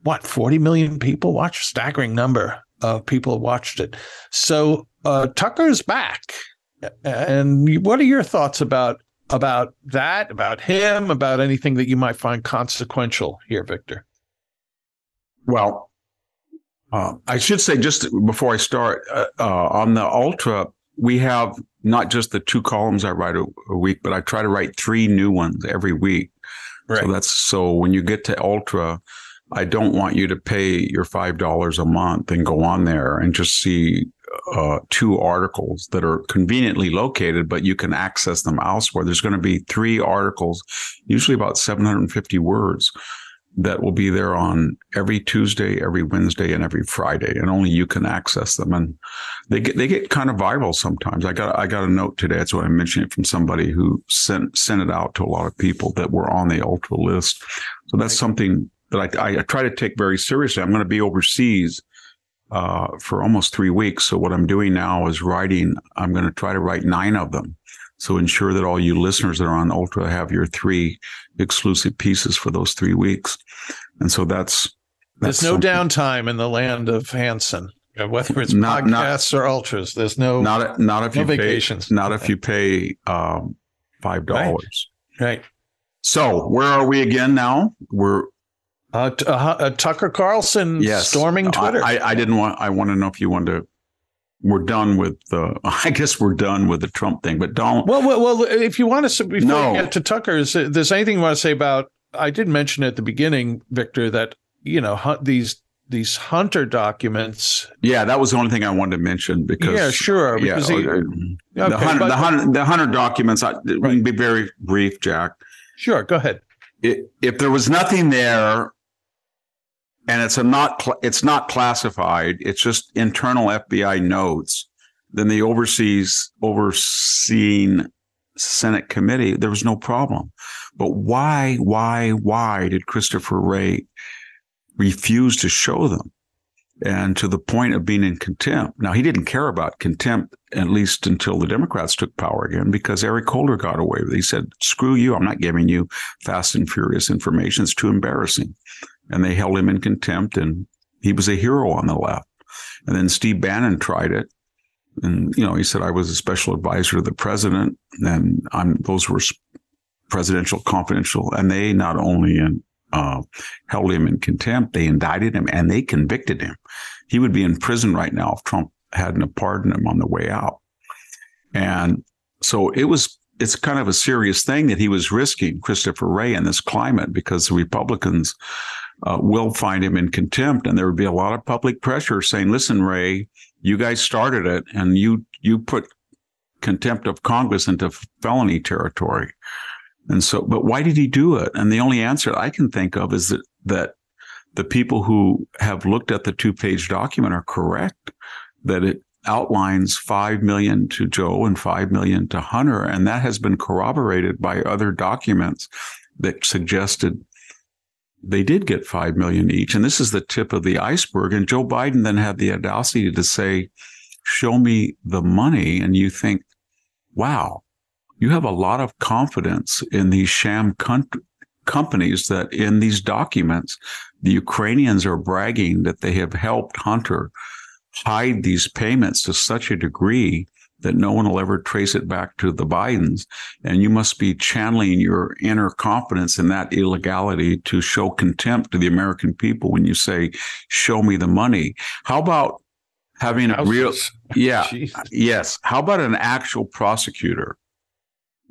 S1: what 40 million people watched. Staggering number of people watched it. So uh, Tucker's back, and what are your thoughts about about that? About him? About anything that you might find consequential here, Victor?
S3: Well, uh, I should say just before I start uh, uh, on the ultra, we have not just the two columns I write a, a, week, but I try to write three new ones every week. Right. So that's so when you get to Ultra, I don't want you to pay your five dollars a month and go on there and just see uh, two articles that are conveniently located, but you can access them elsewhere. There's going to be three articles, usually about 750 words, that will be there on every Tuesday, every Wednesday, and every Friday, and only you can access them. And they get they get kind of viral sometimes. I got I got a note today. That's what I'm mentioning from somebody who sent sent it out to a lot of people that were on the ultra list. So that's something that I, I try to take very seriously. I'm going to be overseas uh, for almost three weeks. So what I'm doing now is writing. I'm going to try to write nine of them. So ensure that all you listeners that are on Ultra have your three exclusive pieces for those three weeks. And so that's,
S1: that's there's no something. downtime in the land of Hanson. Whether it's not, podcasts not, or ultras, there's no
S3: not not if no you vacations. Pay, not if you pay um, five dollars.
S1: Right. right.
S3: So where are we again now? We're
S1: uh, uh, uh, Tucker Carlson yes. storming Twitter.
S3: I, I, didn't want. I want to know if you want to. We're done with the. I guess we're done with the Trump thing, but don't.
S1: Well, well, well if you want to, before no. we get to Tucker, is there's anything you want to say about? I did mention at the beginning, Victor, that you know these these Hunter documents.
S3: Yeah, that was the only thing I wanted to mention because.
S1: Yeah, sure.
S3: Yeah, he, okay, the, Hunter, but, the, Hunter, the Hunter documents. I, right. We can be very brief, Jack.
S1: Sure, go ahead.
S3: It, if there was nothing there, and it's a not cl- it's not classified. It's just internal FBI notes. Then the overseas overseeing Senate committee, there was no problem. But why, why, why did Christopher Wray refuse to show them? And to the point of being in contempt. Now, he didn't care about contempt, at least until the Democrats took power again, because Eric Holder got away with it. He said, screw you. I'm not giving you fast and furious information. It's too embarrassing and they held him in contempt and he was a hero on the left. And then Steve Bannon tried it. And, you know, he said, I was a special advisor to the president and I'm, those were presidential confidential. And they not only in, uh, held him in contempt, they indicted him and they convicted him. He would be in prison right now if Trump hadn't pardoned him on the way out. And so it was it's kind of a serious thing that he was risking Christopher Wray in this climate because the Republicans uh, will find him in contempt. And there would be a lot of public pressure saying, listen, Wray, you guys started it and you, you put contempt of Congress into felony territory. And so, but why did he do it? And the only answer I can think of is that, that the people who have looked at the two page document are correct, that it outlines 5 million to Joe and 5 million to Hunter. And that has been corroborated by other documents that suggested they did get 5 million each. And this is the tip of the iceberg. And Joe Biden then had the audacity to say, show me the money. And you think, wow, you have a lot of confidence in these sham companies that in these documents, the Ukrainians are bragging that they have helped Hunter hide these payments to such a degree that no one will ever trace it back to the Bidens. And you must be channeling your inner confidence in that illegality to show contempt to the American people when you say, show me the money. How about having a real, yeah, yes. How about an actual prosecutor?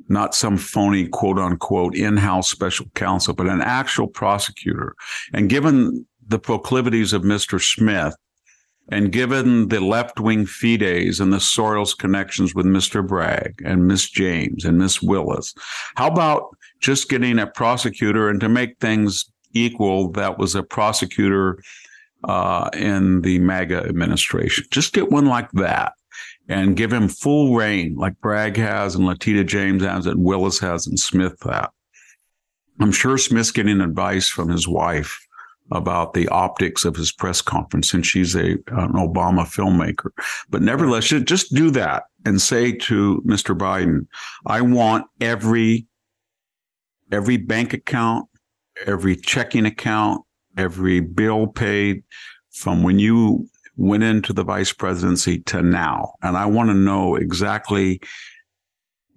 S3: Not some phony quote unquote in-house special counsel, but an actual prosecutor. And given the proclivities of Mr. Smith, and given the left wing fides and the Soros connections with Mr. Bragg and Miss James and Miss Willis, how about just getting a prosecutor and to make things equal, that was a prosecutor uh, in the MAGA administration. Just get one like that and give him full reign, like Bragg has and Letitia James has and Willis has and Smith that. I'm sure Smith's getting advice from his wife about the optics of his press conference, and she's a an Obama filmmaker. But nevertheless, just do that and say to Mr. Biden, "I want every every bank account, every checking account, every bill paid from when you went into the vice presidency to now, and I want to know exactly."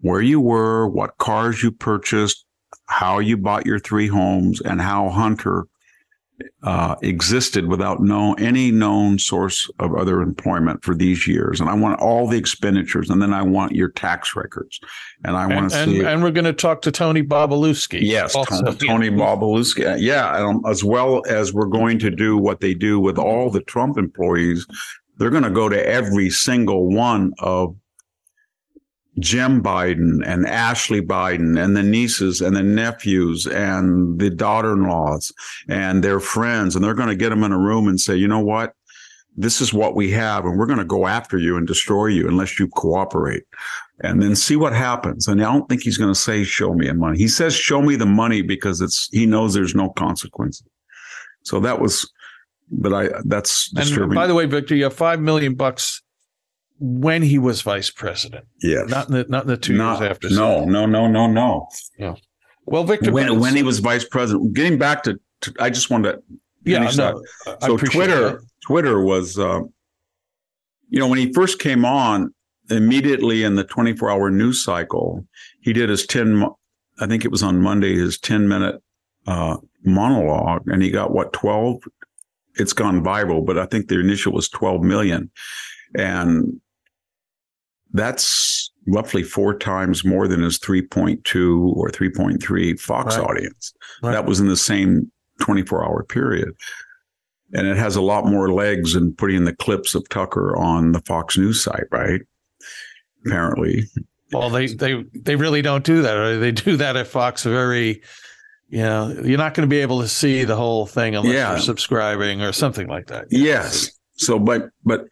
S3: Where you were, what cars you purchased, how you bought your three homes, and how Hunter uh, existed without no any known source of other employment for these years, and I want all the expenditures, and then I want your tax records, and I want to see.
S1: And we're going to talk to Tony Bobulinski.
S3: Yes, also. Tony Bobulinski. Yeah, um, as well as we're going to do what they do with all the Trump employees. They're going to go to every single one of Jim Biden and Ashley Biden and the nieces and the nephews and the daughter in laws and their friends. And they're going to get them in a room and say, you know what? This is what we have. And we're going to go after you and destroy you unless you cooperate and then see what happens. And I don't think he's going to say, show me the money. He says, show me the money because it's, he knows there's no consequences. So that was, but I, that's disturbing.
S1: And by the way, Victor, you have five million bucks when he was vice president.
S3: Yeah.
S1: Not in the, not in the two
S3: Not-
S1: years after.
S3: No, no, no, no, no.
S1: Yeah. Well, Victor,
S3: When, when he was vice president, getting back to, to I just wanted to
S1: yeah, no,
S3: so Twitter,
S1: that.
S3: Twitter was, uh, you know, when he first came on, immediately in the 24 hour news cycle, he did his 10, I think it was on Monday, his 10 minute, uh, monologue and he got what, 12? It's gone viral, but I think the initial was 12 million. And that's roughly four times more than his 3.2 or 3.3 Fox
S1: Right.
S3: audience.
S1: Right.
S3: That was in the same 24 hour period. And it has a lot more legs than putting the clips of Tucker on the Fox News site, right? Apparently.
S1: Well, they they they really don't do that. They do that at Fox very. You know, you're not going to be able to see the whole thing unless
S3: Yeah.
S1: you're subscribing or something like that.
S3: Yes. So, but, but,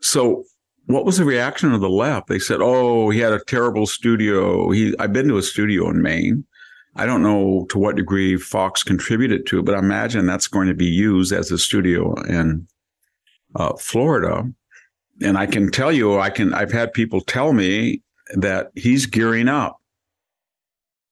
S3: so what was the reaction of the left? They said, oh, he had a terrible studio. He, I've been to a studio in Maine. I don't know to what degree Fox contributed to it, but I imagine that's going to be used as a studio in uh, Florida. And I can tell you, I can, I've had people tell me that he's gearing up.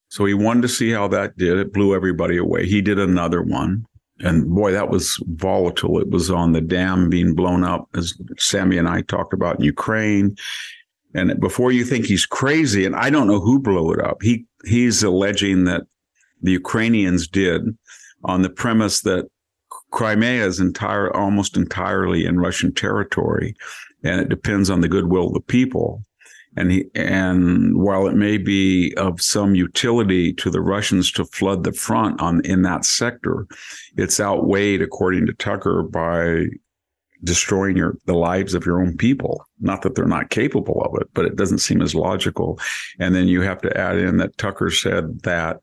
S3: So he wanted to see how that did. It blew everybody away. He did another one. And boy, that was volatile. It was on the dam being blown up, as Sammy and I talked about in Ukraine. And before you think he's crazy, and I don't know who blew it up, he he's alleging that the Ukrainians did on the premise that Crimea is entire almost entirely in Russian territory, and it depends on the goodwill of the people. And he, and while it may be of some utility to the Russians to flood the front on in that sector, it's outweighed, according to Tucker, by destroying your the lives of your own people. Not that they're not capable of it, but it doesn't seem as logical. And then you have to add in that Tucker said that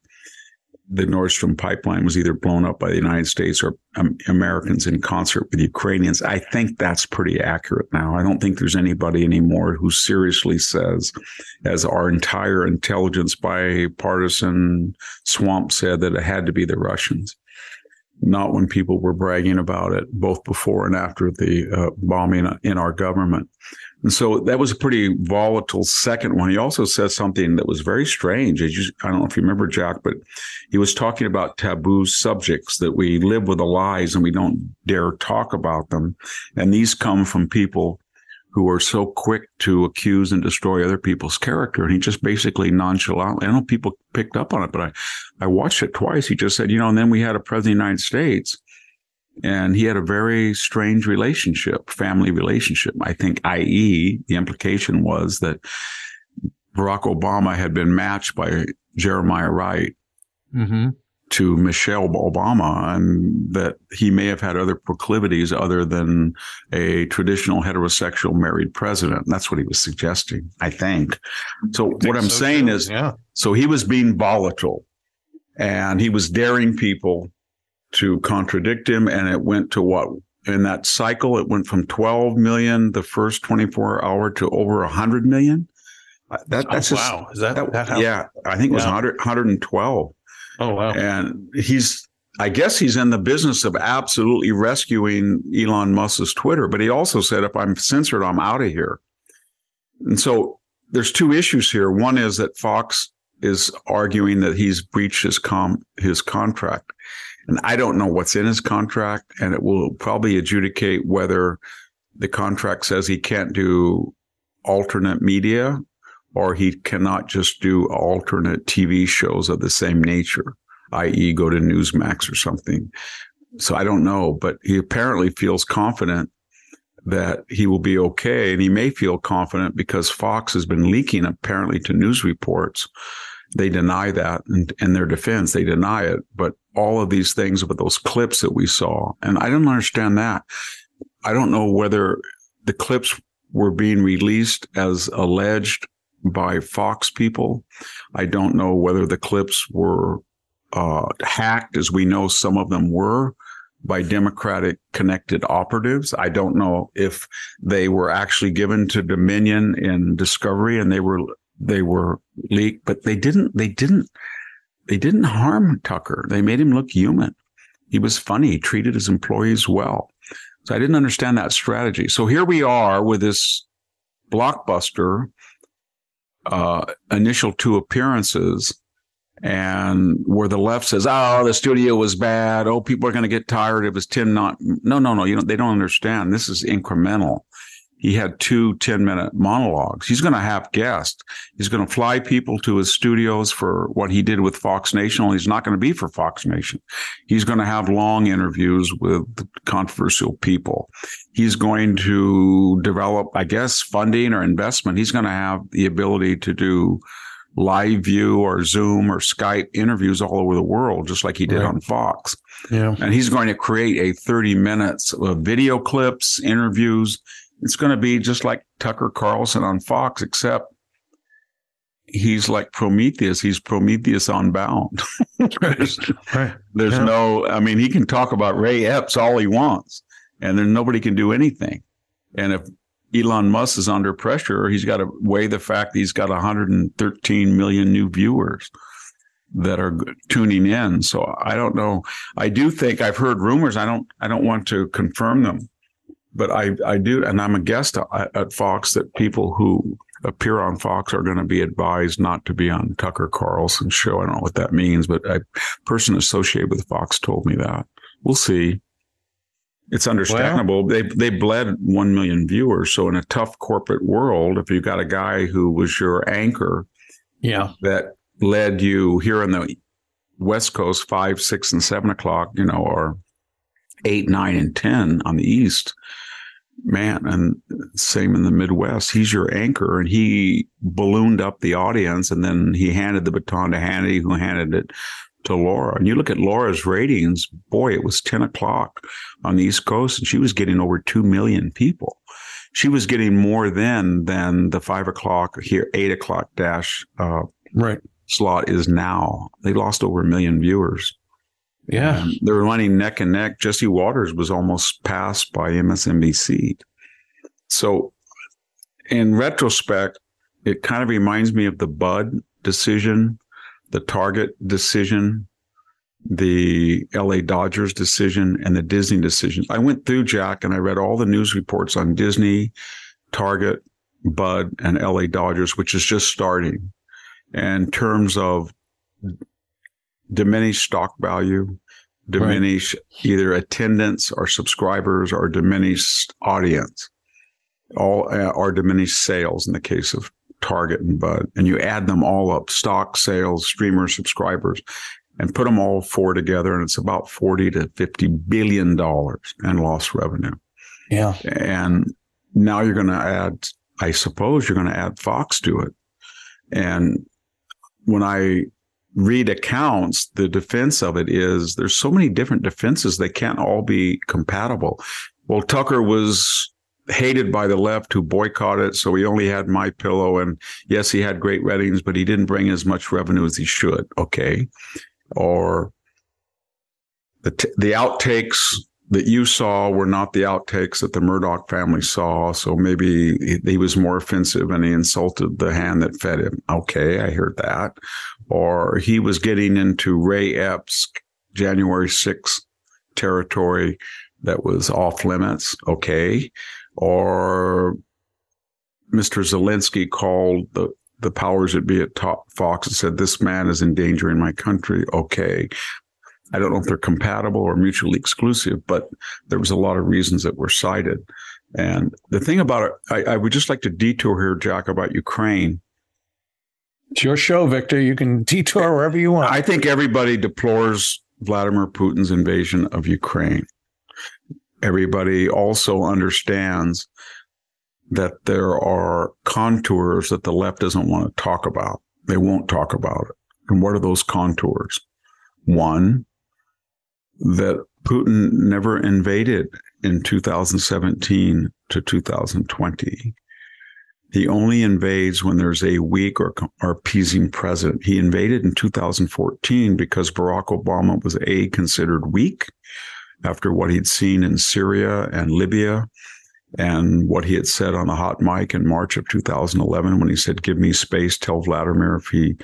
S3: the Nord Stream pipeline was either blown up by the United States or um, Americans in concert with Ukrainians. I think that's pretty accurate now. I don't think there's anybody anymore who seriously says, as our entire intelligence bipartisan swamp said, that it had to be the Russians. Not when people were bragging about it, both before and after the uh, bombing in our government. And so that was a pretty volatile second one. He also said something that was very strange. You, I don't know if you remember, Jack, but he was talking about taboo subjects that we live with the lies and we don't dare talk about them. And these come from people who are so quick to accuse and destroy other people's character. And he just basically nonchalantly, I know people picked up on it, but I, I watched it twice. He just said, you know, and then we had a president of the United States and he had a very strange relationship, family relationship. I think, i.e., the implication was that Barack Obama had been matched by Jeremiah Wright
S1: Mm-hmm.
S3: To Michelle Obama, and that he may have had other proclivities other than a traditional heterosexual married president. That's what he was suggesting, I think. So what I'm
S1: so,
S3: saying
S1: too.
S3: is,
S1: yeah.
S3: so he was being volatile and he was daring people to contradict him. And it went to what in that cycle, it went from 12 million the first 24 hour to over 100 million. Uh, That,
S1: Oh,
S3: that's just,
S1: wow. Is that,
S3: that-
S1: that how?
S3: yeah, I think it was
S1: Yeah.
S3: 100, 112.
S1: Oh wow.
S3: And he's, I guess he's in the business of absolutely rescuing Elon Musk's Twitter, but he also said, if I'm censored, I'm out of here. And so there's two issues here. One is that Fox is arguing that he's breached his com his contract. And I don't know what's in his contract, and it will probably adjudicate whether the contract says he can't do alternate media or he cannot just do alternate TV shows of the same nature, i.e., go to Newsmax or something. So I don't know, but he apparently feels confident that he will be okay. And he may feel confident because Fox has been leaking apparently to news reports. They deny that in, in their defense. They deny it. But all of these things with those clips that we saw, and I don't understand that. I don't know whether the clips were being released as alleged by Fox people. I don't know whether the clips were uh, hacked, as we know some of them were, by Democratic connected operatives. I don't know if they were actually given to Dominion in Discovery and they were they were leaked, but they didn't they didn't they didn't harm Tucker. They made him look human. He was funny. He treated his employees well. So I didn't understand that strategy. So here we are with this blockbuster uh, initial two appearances and where the left says, "Oh, the studio was bad. Oh, people are going to get tired. It was Tim not." No, no, no. You know they don't understand. This is incremental. He had two 10 minute monologues. He's going to have guests. He's going to fly people to his studios for what he did with Fox Nation. Only he's not going to be for Fox Nation. He's going to have long interviews with controversial people. He's going to develop, I guess, funding or investment. He's going to have the ability to do live view or Zoom or Skype interviews all over the world, just like he did right. on Fox.
S1: Yeah.
S3: And he's going to create a 30 minutes of video clips, interviews. It's going to be just like Tucker Carlson on Fox, except he's like Prometheus. He's Prometheus unbound. there's right. there's yeah. no, I mean, he can talk about Ray Epps all he wants, and then nobody can do anything. And if Elon Musk is under pressure, he's got to weigh the fact that he's got 113 million new viewers that are tuning in. So I don't know. I do think I've heard rumors. I don't. I don't want to confirm them, but I I do, and I'm a guest at Fox that people who appear on Fox are going to be advised not to be on Tucker Carlson's show. I don't know what that means, but a person associated with Fox told me that. We'll see. It's understandable. Well, they they bled one million viewers. So in a tough corporate world, if you got a guy who was your anchor,
S1: yeah,
S3: that led you here on the West Coast five, six, and seven o'clock, you know, or eight, nine, and ten on the East, man, and same in the Midwest. He's your anchor, and he ballooned up the audience, and then he handed the baton to Hannity, who handed it to Laura. And you look at Laura's ratings, boy, it was 10 o'clock on the East Coast, and she was getting over 2 million people. She was getting more then than the five o'clock here, eight o'clock dash uh,
S1: right.
S3: slot is now. They lost over a million viewers.
S1: Yeah.
S3: And they were running neck and neck. Jesse Watters was almost passed by MSNBC. So, in retrospect, it kind of reminds me of the Bud decision the Target decision, the LA Dodgers decision, and the Disney decision. I went through Jack and I read all the news reports on Disney, Target, Bud, and LA Dodgers, which is just starting. In terms of diminished stock value, diminish right. either attendance or subscribers or diminished audience, all uh, or diminished sales in the case of Target and Bud, and you add them all up stock, sales, streamer subscribers, and put them all four together, and it's about 40 to 50 billion dollars in lost revenue.
S1: Yeah.
S3: And now you're going to add, I suppose you're going to add Fox to it. And when I read accounts, the defense of it is there's so many different defenses, they can't all be compatible. Well, Tucker was hated by the left who boycotted. it, So he only had my pillow. And yes, he had great ratings, but he didn't bring as much revenue as he should. Okay. Or the, t- the outtakes that you saw were not the outtakes that the Murdoch family saw. So maybe he, he was more offensive and he insulted the hand that fed him. Okay. I heard that. Or he was getting into Ray Epps January 6th territory that was off limits. Okay or Mr. Zelensky called the the powers that be at top Fox and said, This man is endangering my country. Okay. I don't know if they're compatible or mutually exclusive, but there was a lot of reasons that were cited. And the thing about it, I, I would just like to detour here, Jack, about Ukraine.
S1: It's your show, Victor. You can detour wherever you want.
S3: I think everybody deplores Vladimir Putin's invasion of Ukraine everybody also understands that there are contours that the left doesn't want to talk about. They won't talk about it. And what are those contours? One, that Putin never invaded in 2017 to 2020. He only invades when there's a weak or, or appeasing president. He invaded in 2014 because Barack Obama was a considered weak after what he'd seen in Syria and Libya and what he had said on the hot mic in March of 2011 when he said, Give me space, tell Vladimir if he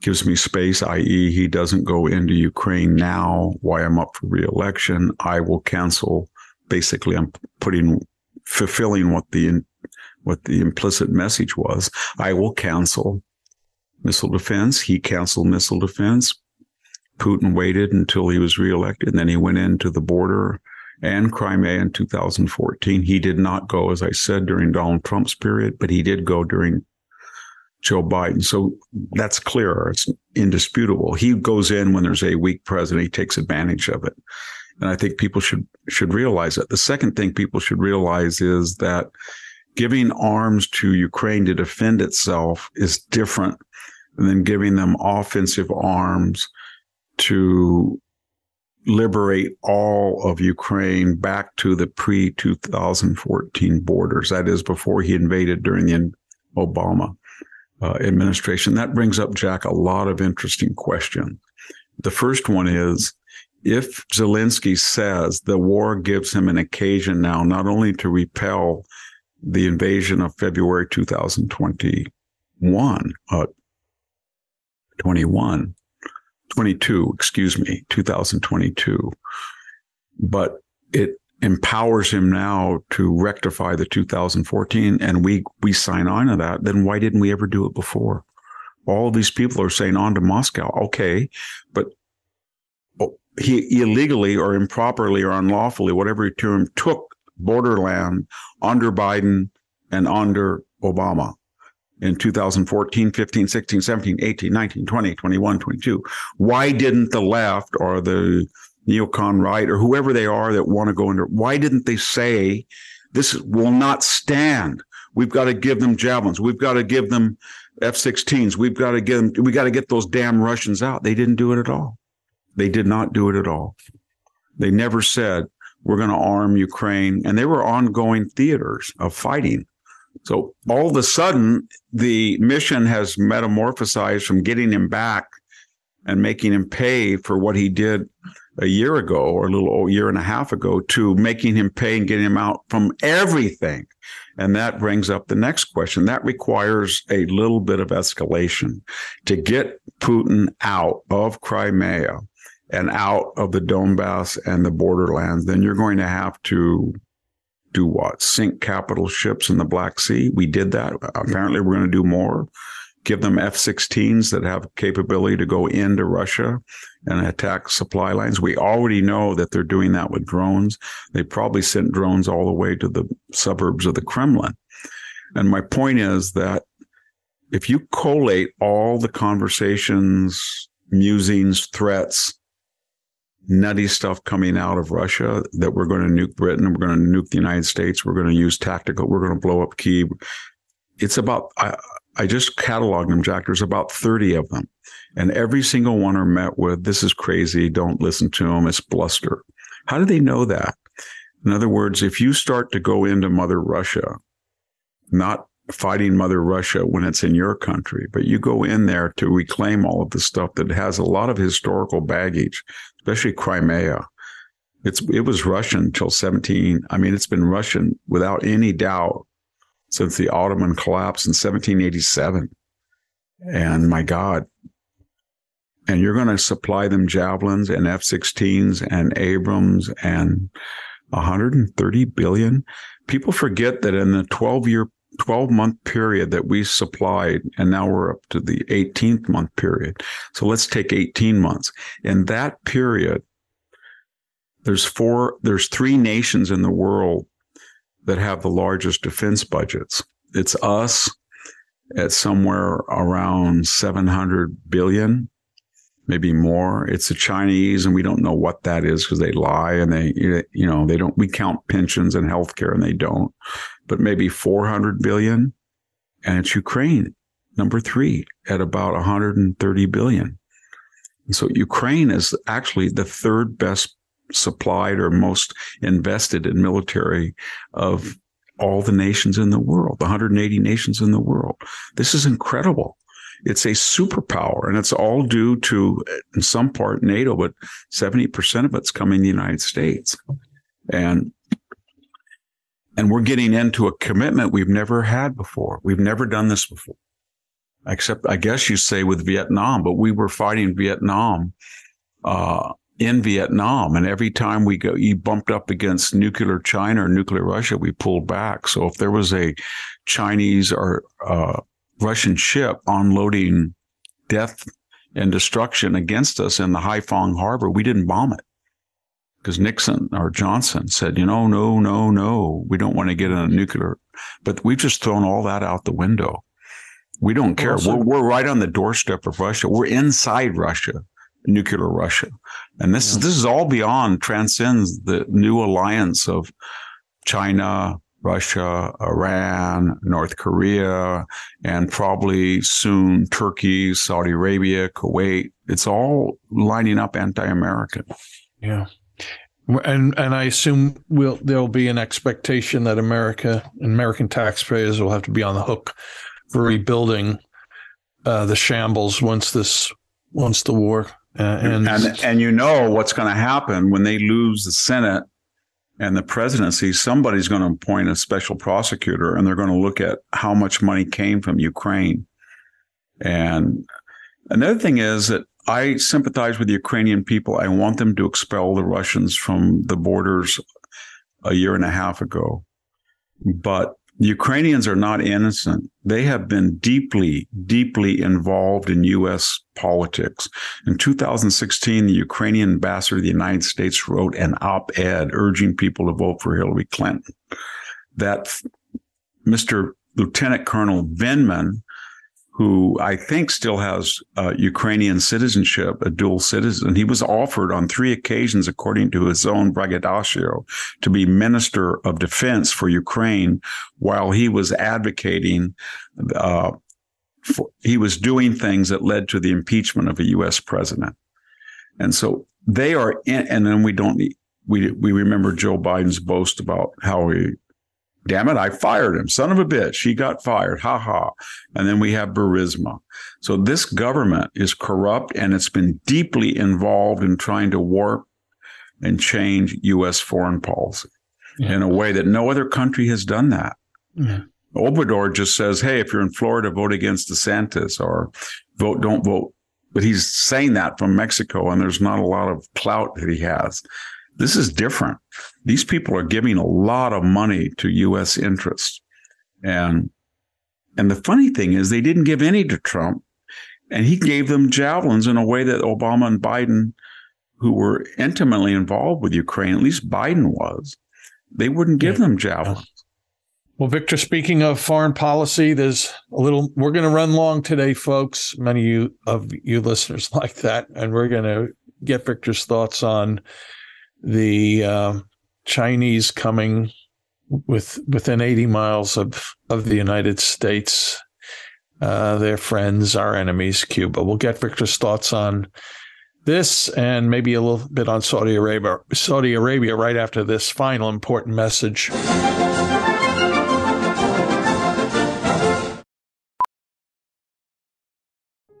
S3: gives me space, i.e., he doesn't go into Ukraine now, why I'm up for reelection, I will cancel. Basically, I'm putting, fulfilling what the, what the implicit message was. I will cancel missile defense. He canceled missile defense. Putin waited until he was reelected, and then he went into the border and Crimea in 2014. He did not go, as I said, during Donald Trump's period, but he did go during Joe Biden. So that's clear. It's indisputable. He goes in when there's a weak president. He takes advantage of it. And I think people should, should realize that. The second thing people should realize is that giving arms to Ukraine to defend itself is different than giving them offensive arms to liberate all of Ukraine back to the pre 2014 borders. That is before he invaded during the Obama uh, administration. That brings up, Jack, a lot of interesting questions. The first one is if Zelensky says the war gives him an occasion now not only to repel the invasion of February 2021, uh, 21, 22, excuse me, 2022. But it empowers him now to rectify the 2014 and we we sign on to that, then why didn't we ever do it before? All these people are saying on to Moscow. Okay, but oh, he illegally or improperly or unlawfully, whatever term, took borderland under Biden and under Obama in 2014, 15, 16, 17, 18, 19, 20, 21, 22. Why didn't the left or the neocon right or whoever they are that want to go under, why didn't they say this will not stand? We've got to give them javelins. We've got to give them F-16s. We've got to get them. We got to get those damn Russians out. They didn't do it at all. They did not do it at all. They never said we're going to arm Ukraine, and they were ongoing theaters of fighting so all of a sudden, the mission has metamorphosized from getting him back and making him pay for what he did a year ago or a little year and a half ago to making him pay and getting him out from everything. And that brings up the next question. That requires a little bit of escalation to get Putin out of Crimea and out of the Donbass and the borderlands. Then you're going to have to do what? Sink capital ships in the Black Sea. We did that. Apparently, we're going to do more. Give them F 16s that have capability to go into Russia and attack supply lines. We already know that they're doing that with drones. They probably sent drones all the way to the suburbs of the Kremlin. And my point is that if you collate all the conversations, musings, threats, nutty stuff coming out of Russia that we're going to nuke Britain, we're going to nuke the United States, we're going to use tactical, we're going to blow up Kiev. It's about, I, I just cataloged them, Jack. There's about 30 of them. And every single one are met with, this is crazy. Don't listen to them. It's bluster. How do they know that? In other words, if you start to go into Mother Russia, not fighting Mother Russia when it's in your country, but you go in there to reclaim all of the stuff that has a lot of historical baggage, especially Crimea. It's it was Russian till 17. I mean, it's been Russian without any doubt since the Ottoman collapse in 1787. And my God. And you're going to supply them javelins and F-16s and Abrams and 130 billion. People forget that in the 12 year 12 month period that we supplied, and now we're up to the 18th month period. So let's take 18 months. In that period, there's four, there's three nations in the world that have the largest defense budgets. It's us at somewhere around 700 billion, maybe more. It's the Chinese, and we don't know what that is because they lie and they, you know, they don't, we count pensions and healthcare and they don't but maybe 400 billion. And it's Ukraine, number three, at about 130 billion. And so Ukraine is actually the third best supplied or most invested in military of all the nations in the world, the 180 nations in the world. This is incredible. It's a superpower, and it's all due to, in some part, NATO, but 70% of it's coming the United States. And and we're getting into a commitment we've never had before. We've never done this before, except I guess you say with Vietnam, but we were fighting Vietnam uh, in Vietnam, and every time we go, you bumped up against nuclear China or nuclear Russia, we pulled back. So if there was a Chinese or uh, Russian ship unloading death and destruction against us in the Haiphong harbor, we didn't bomb it because Nixon or Johnson said, you know, no, no, no, we don't want to get in a nuclear. But we've just thrown all that out the window. We don't care. we're, we're right on the doorstep of Russia. We're inside Russia, nuclear Russia. And this, yeah. this is all beyond, transcends the new alliance of China, Russia, Iran, North Korea, and probably soon Turkey, Saudi Arabia, Kuwait. It's all lining up anti-American.
S1: Yeah. And and I assume will there'll be an expectation that America and American taxpayers will have to be on the hook for rebuilding uh, the shambles once this once the war uh, ends.
S3: And and you know what's going to happen when they lose the Senate and the presidency. Somebody's going to appoint a special prosecutor, and they're going to look at how much money came from Ukraine. And another thing is that I sympathize with the Ukrainian people. I want them to expel the Russians from the borders a year and a half ago. But the Ukrainians are not innocent. They have been deeply, deeply involved in U.S. politics. In 2016, the Ukrainian ambassador to the United States wrote an op ed urging people to vote for Hillary Clinton. That Mr. Lieutenant Colonel Vindman, who I think still has uh, Ukrainian citizenship, a dual citizen. He was offered on three occasions, according to his own braggadocio, to be Minister of Defense for Ukraine while he was advocating. Uh, for, he was doing things that led to the impeachment of a U.S. president. And so they are, in, and then we don't we we remember Joe Biden's boast about how he Damn it, I fired him. Son of a bitch. He got fired. Ha ha. And then we have Burisma. So this government is corrupt and it's been deeply involved in trying to warp and change U.S. foreign policy yeah. in a way that no other country has done that. Yeah. Obrador just says, hey, if you're in Florida, vote against DeSantis or vote, don't vote. But he's saying that from Mexico, and there's not a lot of clout that he has. This is different. These people are giving a lot of money to U.S. interests. And, and the funny thing is they didn't give any to Trump and he gave them javelins in a way that Obama and Biden, who were intimately involved with Ukraine, at least Biden was, they wouldn't give them javelins.
S1: Well, Victor, speaking of foreign policy, there's a little, we're going to run long today, folks. Many of you, of you listeners like that. And we're going to get Victor's thoughts on the uh, Chinese coming with within 80 miles of, of the United States, uh, their friends, our enemies, Cuba. We'll get Victor's thoughts on this and maybe a little bit on Saudi Arabia. Saudi Arabia right after this final important message.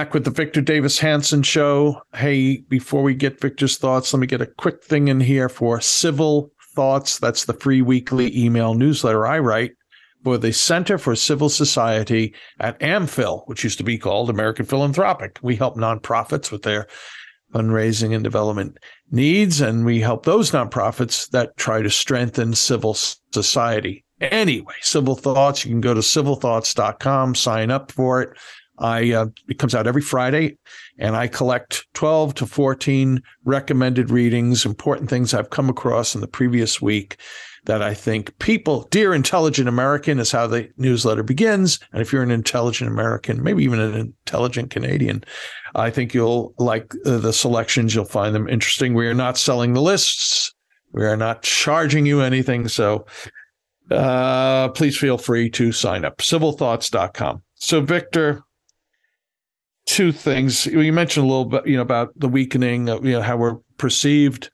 S1: back with the Victor Davis Hanson show. Hey, before we get Victor's thoughts, let me get a quick thing in here for Civil Thoughts. That's the free weekly email newsletter I write for the Center for Civil Society at AmPhil, which used to be called American Philanthropic. We help nonprofits with their fundraising and development needs, and we help those nonprofits that try to strengthen civil society. Anyway, Civil Thoughts, you can go to civilthoughts.com, sign up for it. I uh, it comes out every Friday, and I collect 12 to 14 recommended readings, important things I've come across in the previous week that I think people, dear intelligent American, is how the newsletter begins. And if you're an intelligent American, maybe even an intelligent Canadian, I think you'll like uh, the selections. You'll find them interesting. We are not selling the lists. We are not charging you anything. So uh, please feel free to sign up. Civilthoughts.com. So, Victor, two things. You mentioned a little bit, you know, about the weakening, of, you know, how we're perceived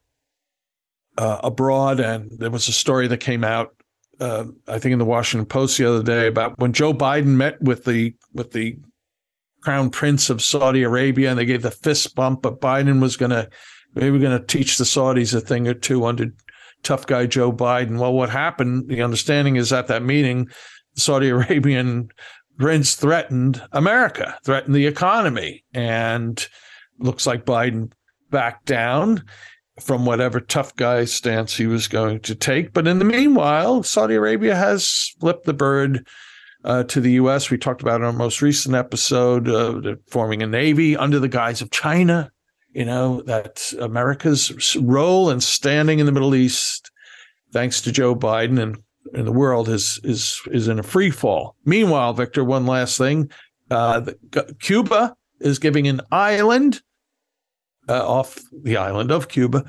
S1: uh, abroad. And there was a story that came out, uh, I think, in the Washington Post the other day about when Joe Biden met with the with the crown prince of Saudi Arabia, and they gave the fist bump. But Biden was going to maybe going to teach the Saudis a thing or two under tough guy Joe Biden. Well, what happened? The understanding is at that meeting, Saudi Arabian prince threatened America, threatened the economy, and looks like Biden backed down from whatever tough guy stance he was going to take. But in the meanwhile, Saudi Arabia has flipped the bird uh, to the U.S. We talked about in our most recent episode, uh, forming a navy under the guise of China. You know that America's role and standing in the Middle East, thanks to Joe Biden and, and the world, is is is in a free fall. Meanwhile, Victor, one last thing: uh, Cuba is giving an island uh, off the island of Cuba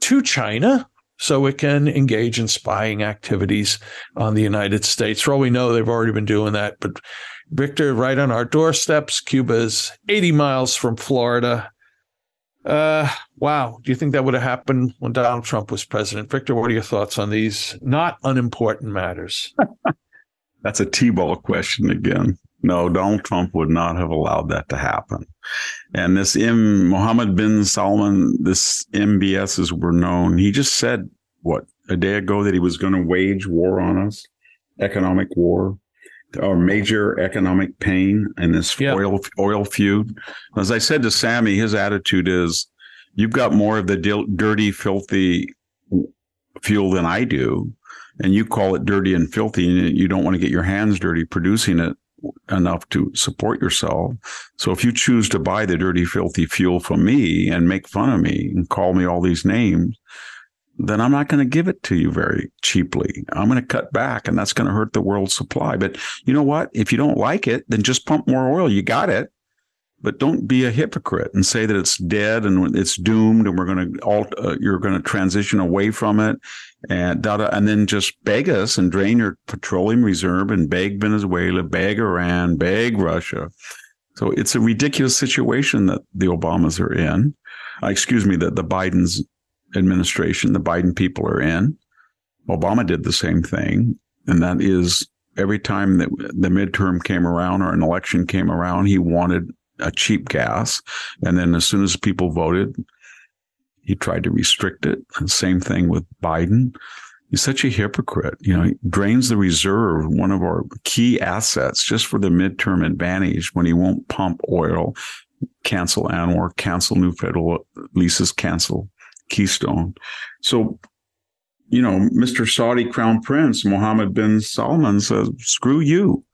S1: to China so it can engage in spying activities on the United States. For all we know, they've already been doing that. But Victor, right on our doorsteps, Cuba is 80 miles from Florida. Uh, wow. Do you think that would have happened when Donald Trump was president? Victor, what are your thoughts on these not unimportant matters?
S3: That's a T-ball question again. No, Donald Trump would not have allowed that to happen. And this M. Mohammed bin Salman, this MBS as we're known, he just said what a day ago that he was going to wage war on us, economic war, our major economic pain in this yeah. oil oil feud. As I said to Sammy, his attitude is, "You've got more of the dirty, filthy fuel than I do." And you call it dirty and filthy, and you don't want to get your hands dirty producing it enough to support yourself. So if you choose to buy the dirty, filthy fuel from me and make fun of me and call me all these names, then I'm not going to give it to you very cheaply. I'm going to cut back and that's going to hurt the world supply. But you know what? If you don't like it, then just pump more oil. You got it. But don't be a hypocrite and say that it's dead and it's doomed and we're going to alt, uh, you're going to transition away from it and da, and then just beg us and drain your petroleum reserve and beg Venezuela, beg Iran, beg Russia. So it's a ridiculous situation that the Obamas are in. Uh, excuse me, that the Biden's administration, the Biden people are in. Obama did the same thing, and that is every time that the midterm came around or an election came around, he wanted a cheap gas, and then as soon as people voted, he tried to restrict it. And same thing with Biden. He's such a hypocrite. You know, he drains the reserve, one of our key assets, just for the midterm advantage when he won't pump oil, cancel ANWR, cancel new federal leases, cancel Keystone. So, you know, Mr. Saudi Crown Prince Mohammed bin Salman says, screw you.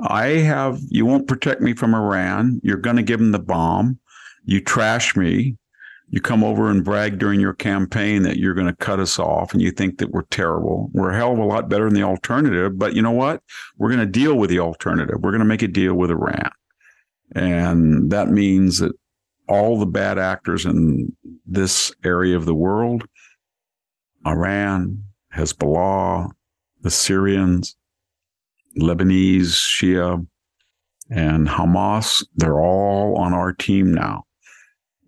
S3: I have, you won't protect me from Iran. You're going to give them the bomb. You trash me you come over and brag during your campaign that you're going to cut us off and you think that we're terrible. We're a hell of a lot better than the alternative. But you know what? We're going to deal with the alternative. We're going to make a deal with Iran. And that means that all the bad actors in this area of the world, Iran, Hezbollah, the Syrians, Lebanese, Shia, and Hamas, they're all on our team now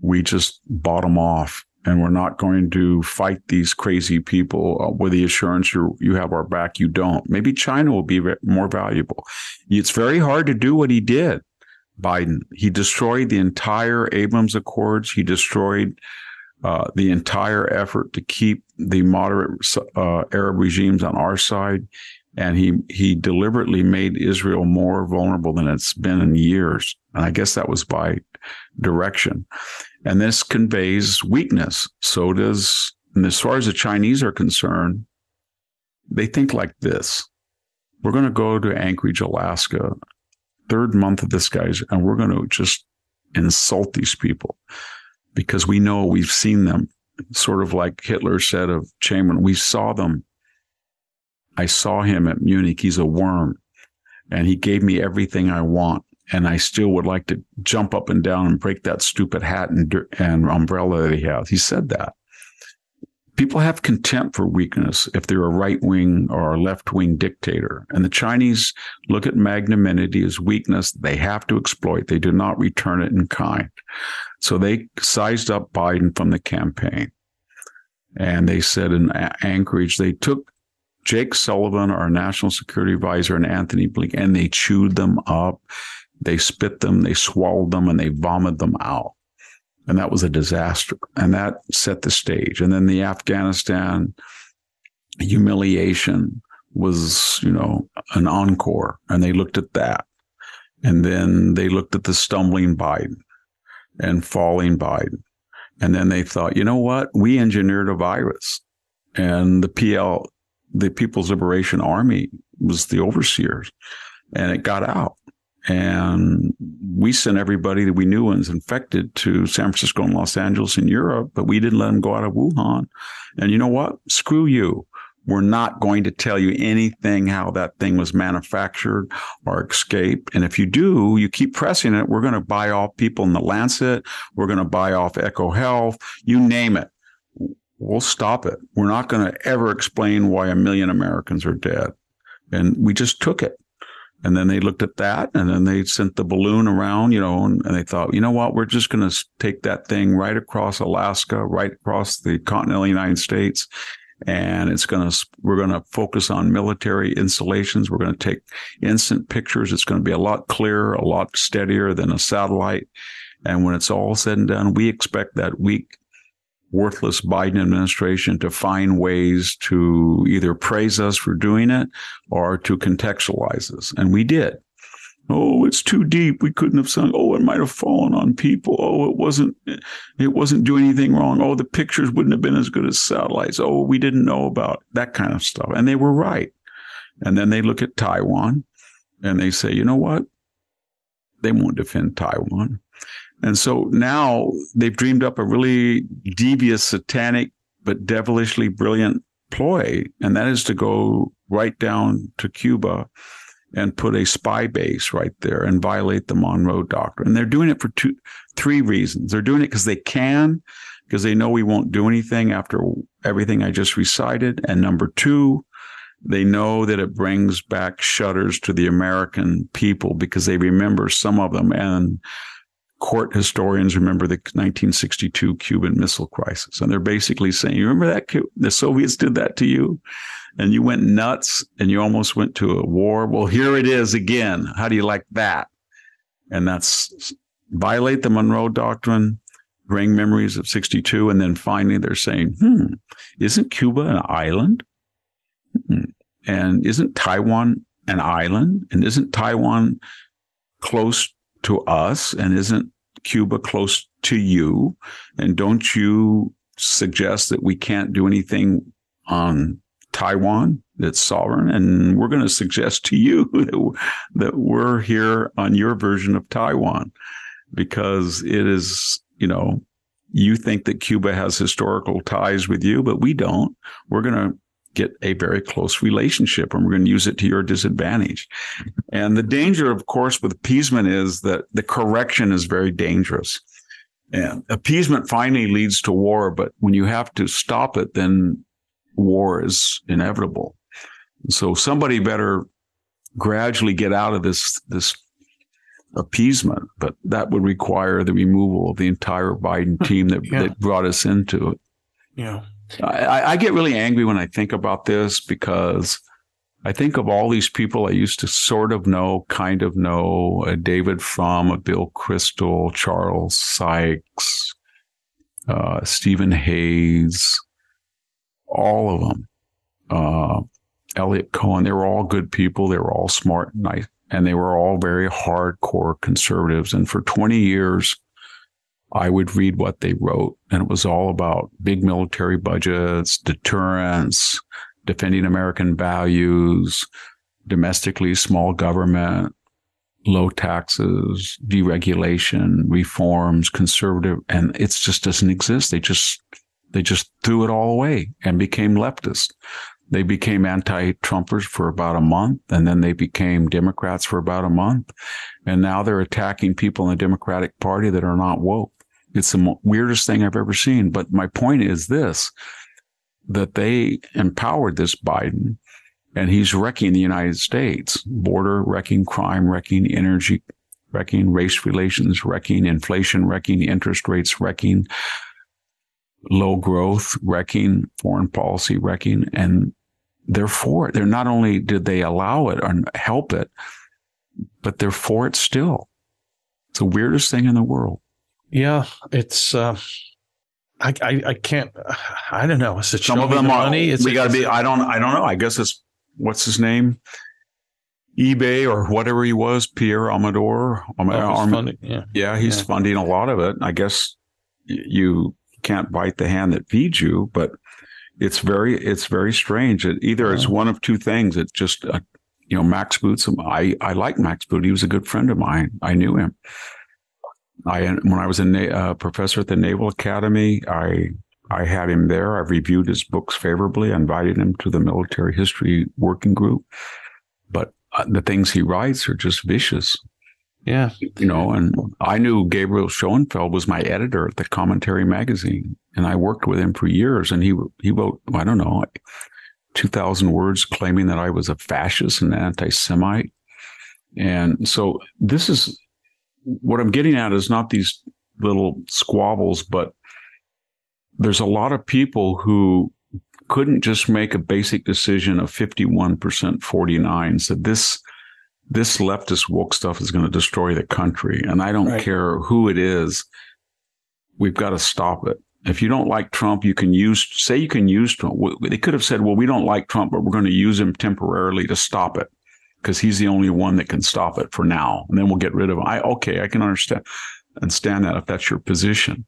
S3: we just bottom off and we're not going to fight these crazy people uh, with the assurance you you have our back. You don't. Maybe China will be more valuable. It's very hard to do what he did Biden. He destroyed the entire Abraham Accords. He destroyed uh, the entire effort to keep the moderate uh, Arab regimes on our side, and he he deliberately made Israel more vulnerable than it's been in years. And I guess that was by direction. And this conveys weakness. So does, and as far as the Chinese are concerned, they think like this. We're going to go to Anchorage, Alaska, third month of this guy's, and we're going to just insult these people because we know we've seen them, sort of like Hitler said of Chamberlain. We saw them. I saw him at Munich. He's a worm, and he gave me everything I want. And I still would like to jump up and down and break that stupid hat and, and umbrella that he has. He said that people have contempt for weakness if they're a right wing or a left wing dictator. And the Chinese look at magnanimity as weakness they have to exploit. They do not return it in kind. So they sized up Biden from the campaign. And they said in Anchorage, they took Jake Sullivan, our national security advisor, and Anthony Blinken, and they chewed them up. They spit them, they swallowed them, and they vomited them out. And that was a disaster. And that set the stage. And then the Afghanistan humiliation was, you know, an encore. And they looked at that. And then they looked at the stumbling Biden and falling Biden. And then they thought, you know what? We engineered a virus. And the PL, the People's Liberation Army was the overseers. And it got out. And we sent everybody that we knew was infected to San Francisco and Los Angeles in Europe, but we didn't let them go out of Wuhan. And you know what? Screw you. We're not going to tell you anything how that thing was manufactured or escaped. And if you do, you keep pressing it, we're going to buy off people in the Lancet. We're going to buy off EcoHealth. You name it. We'll stop it. We're not going to ever explain why a million Americans are dead. And we just took it. And then they looked at that and then they sent the balloon around, you know, and, and they thought, you know what, we're just going to take that thing right across Alaska, right across the continental United States. And it's going to, we're going to focus on military installations. We're going to take instant pictures. It's going to be a lot clearer, a lot steadier than a satellite. And when it's all said and done, we expect that weak worthless Biden administration to find ways to either praise us for doing it or to contextualize us. And we did. Oh, it's too deep. We couldn't have sung. Oh, it might have fallen on people. Oh, it wasn't, it wasn't doing anything wrong. Oh, the pictures wouldn't have been as good as satellites. Oh, we didn't know about that kind of stuff. And they were right. And then they look at Taiwan and they say, you know what? They won't defend Taiwan. And so now they've dreamed up a really devious, satanic, but devilishly brilliant ploy, and that is to go right down to Cuba and put a spy base right there and violate the Monroe Doctrine. And they're doing it for two, three reasons. They're doing it because they can, because they know we won't do anything after everything I just recited. And number two, they know that it brings back shudders to the American people because they remember some of them and court historians remember the 1962 Cuban Missile Crisis. And they're basically saying, you remember that the Soviets did that to you? And you went nuts and you almost went to a war. Well, here it is again. How do you like that? And that's violate the Monroe Doctrine, bring memories of 62. And then finally they're saying, hmm, isn't Cuba an island? Hmm. And isn't Taiwan an island? And isn't Taiwan close to us? And isn't Cuba close to you? And don't you suggest that we can't do anything on Taiwan that's sovereign? And we're going to suggest to you that we're here on your version of Taiwan because it is, you know, you think that Cuba has historical ties with you, but we don't. We're going to get a very close relationship and we're going to use it to your disadvantage. And the danger, of course, with appeasement is that the correction is very dangerous. And appeasement finally leads to war, but when you have to stop it, then war is inevitable. So somebody better gradually get out of this, this appeasement, but that would require the removal of the entire Biden hmm. team that, yeah. that brought us into it.
S1: Yeah.
S3: I, I, get really angry when I think about this because I think of all these people I used to sort of know, kind of know, uh, David Frum, uh, Bill Kristol, Charles Sykes, uh, Stephen Hayes, all of them. Uh, Eliot Cohen, they were all good people. They were all smart and nice, and they were all very hardcore conservatives. And for 20 years, I would read what they wrote, and it was all about big military budgets, deterrence, defending American values, domestically small government, low taxes, deregulation, reforms, conservative, and it just doesn't exist. They just they just threw it all away and became leftist. They became anti-Trumpers for about a month, and then they became Democrats for about a month, and now they're attacking people in the Democratic Party that are not woke. It's the weirdest thing I've ever seen. But my point is this that they empowered this Biden and he's wrecking the United States border, wrecking crime, wrecking energy, wrecking race relations, wrecking inflation, wrecking interest rates, wrecking low growth, wrecking foreign policy, wrecking. And they're for it. They're not only did they allow it or help it, but they're for it still. It's the weirdest thing in the world.
S1: Yeah, it's. Uh, I, I, I can't. I don't know. Is it
S3: some of them are money? It's, we got to be. I don't. I don't know. I guess it's what's his name, eBay or whatever he was, Pierre Omidyar.
S1: Oh, Arm- funding,
S3: yeah, yeah, he's yeah. funding a lot of it. I guess you can't bite the hand that feeds you, but it's very it's very strange. It either yeah. it's one of two things. It's just uh, you know Max Boots. I I like Max Boot. He was a good friend of mine. I knew him. I when I was a uh, professor at the Naval Academy, I I had him there. I reviewed his books favorably. I invited him to the military history working group. But uh, the things he writes are just vicious.
S1: Yeah.
S3: You know, and I knew Gabriel Schoenfeld was my editor at the Commentary magazine, and I worked with him for years. And he he wrote, I don't know, two thousand words claiming that I was a fascist and anti-Semite. And so this is what I'm getting at is not these little squabbles, but there's a lot of people who couldn't just make a basic decision of 51% 49 said this this leftist woke stuff is going to destroy the country and i don't right. care who it is we've got to stop it. If you don't like trump you can use say you can use trump. They could have said well we don't like trump but we're going to use him temporarily to stop it because he's the only one that can stop it for now and then we'll get rid of him i okay i can understand understand that if that's your position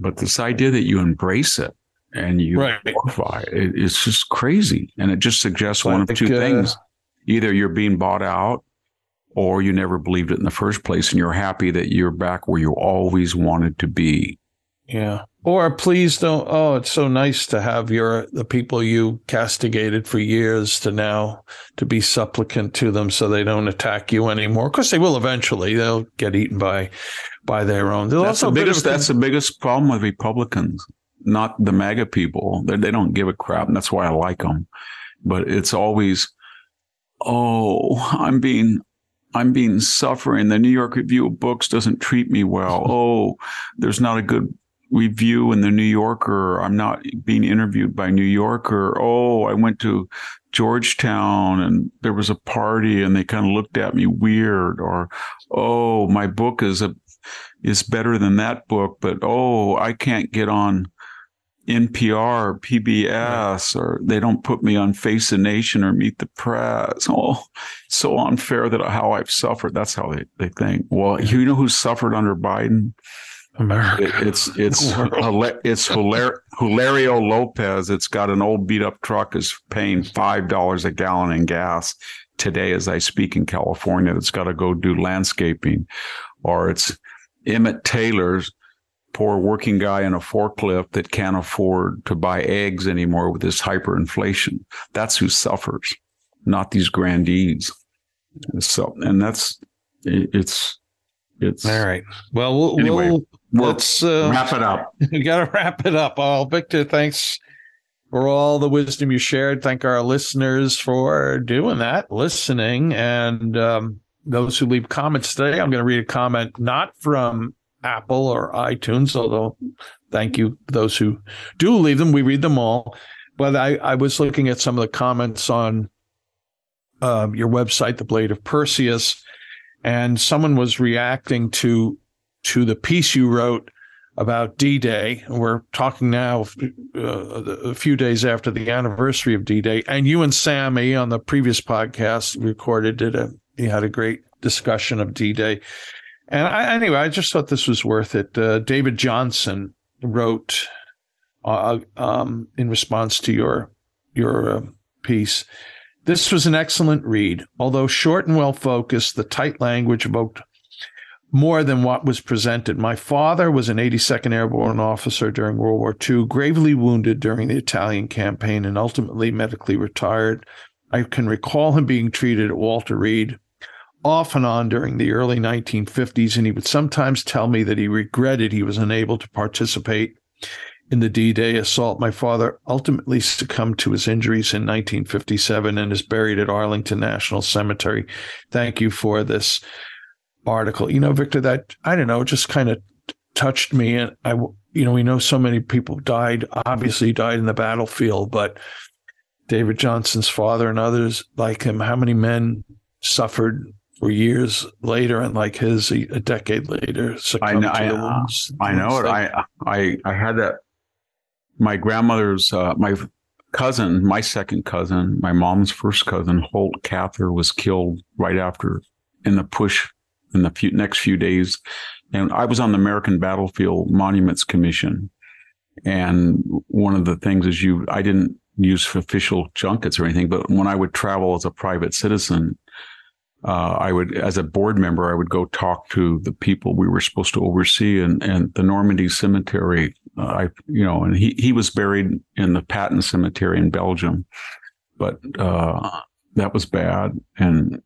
S3: but this idea that you embrace it and you right. glorify it, it's just crazy. And it just suggests one of two uh, things. Either you're being bought out or you never believed it in the first place and you're happy that you're back where you always wanted to be.
S1: Yeah. Or please don't. Oh, it's so nice to have your the people you castigated for years to now to be supplicant to them so they don't attack you anymore. Of course, they will eventually. They'll get eaten by by their own.
S3: That's the biggest. That's the biggest problem with Republicans, not the MAGA people. They, they don't give a crap, and that's why I like them. But it's always, oh, I'm being I'm being suffering. The New York Review of Books doesn't treat me well. Oh, there's not a good review in the New Yorker. I'm not being interviewed by New Yorker. Oh, I went to Georgetown and there was a party and they kind of looked at me weird. Or, oh, my book is a is better than that book, but oh, I can't get on NPR or PBS or they don't put me on Face the Nation or Meet the Press. Oh, so unfair that how I've suffered. That's how they, they think. Well, you know who suffered under Biden?
S1: America.
S3: It, it's it's it's Hilario Lopez. It's got an old beat up truck is paying five dollars a gallon in gas today as I speak in California. That's got to go do landscaping, or it's Emmett Taylor's poor working guy in a forklift that can't afford to buy eggs anymore with this hyperinflation. That's who suffers, not these grandees. So, and that's it's it's
S1: all right. Well, we'll,
S3: anyway,
S1: we'll let's
S3: uh, wrap it up.
S1: We got to wrap it up. Oh, Victor, thanks for all the wisdom you shared. Thank our listeners for doing that, listening, and um, those who leave comments today. I'm going to read a comment not from Apple or iTunes, although thank you those who do leave them. We read them all. But I, I was looking at some of the comments on uh, your website, The Blade of Perseus, and someone was reacting to to the piece you wrote about D-Day. We're talking now uh, a few days after the anniversary of D-Day, and you and Sammy on the previous podcast recorded did a you had a great discussion of D-Day. And I, anyway, I just thought this was worth it. Uh, David Johnson wrote uh, um, in response to your your uh, piece. This was an excellent read. Although short and well focused, the tight language evoked more than what was presented. My father was an 82nd Airborne officer during World War II, gravely wounded during the Italian campaign, and ultimately medically retired. I can recall him being treated at Walter Reed off and on during the early 1950s, and he would sometimes tell me that he regretted he was unable to participate in the D Day assault. My father ultimately succumbed to his injuries in 1957 and is buried at Arlington National Cemetery. Thank you for this article. You know, Victor, that I don't know, just kind of touched me. And I, you know, we know so many people died, obviously died in the battlefield, but David Johnson's father and others like him, how many men suffered for years later, and like his, a, decade later,
S3: I know, I, uh, I know it. I, I, I had that. My grandmother's, uh, my cousin, my second cousin, my mom's first cousin, Holt Cather, was killed right after in the push in the few, next few days. And I was on the American Battlefield Monuments Commission. And one of the things is you, I didn't use official junkets or anything, but when I would travel as a private citizen, uh, I would, as a board member, I would go talk to the people we were supposed to oversee, and and the Normandy Cemetery. Uh, I, you know, and he he was buried in the Patton Cemetery in Belgium, but uh, that was bad, and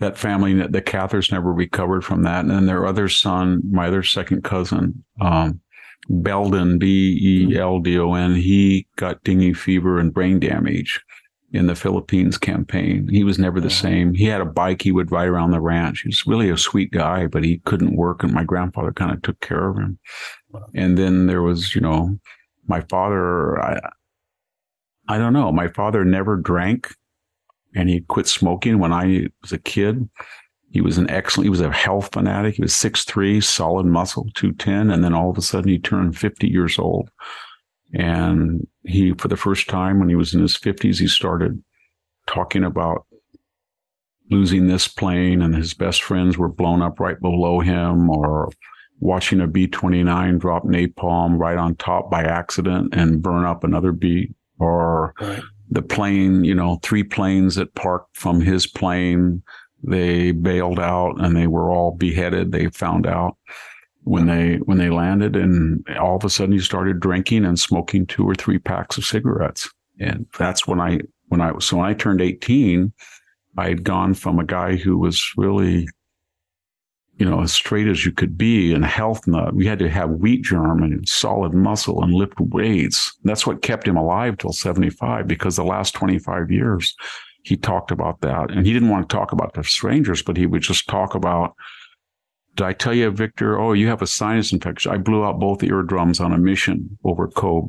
S3: that family, the Cathers, never recovered from that. And then their other son, my other second cousin, um, Beldon, B E L D O N, he got dengue fever and brain damage in the Philippines campaign. He was never the same. He had a bike he would ride around the ranch. He was really a sweet guy, but he couldn't work, and my grandfather kind of took care of him. And then there was, you know, my father. I, I don't know. My father never drank, and he quit smoking when I was a kid. He was an excellent. He was a health fanatic. He was six three, solid muscle, two ten, and then all of a sudden he turned fifty years old and he, for the first time when he was in his 50s, he started talking about losing this plane and his best friends were blown up right below him or watching a B 29 drop napalm right on top by accident and burn up another B or right. The plane, you know, three planes that parked from his plane. They bailed out and they were all beheaded. They found out when they when they landed and all of a sudden he started drinking and smoking two or three packs of cigarettes and that's when i when i was so when i turned 18 i had gone from a guy who was really you know as straight as you could be and health nut we had to have wheat germ and solid muscle and lift weights that's what kept him alive till 75 because the last 25 years he talked about that and he didn't want to talk about the strangers but he would just talk about did I tell you, Victor? Oh, you have a sinus infection. I blew out both eardrums on a mission over Kobe.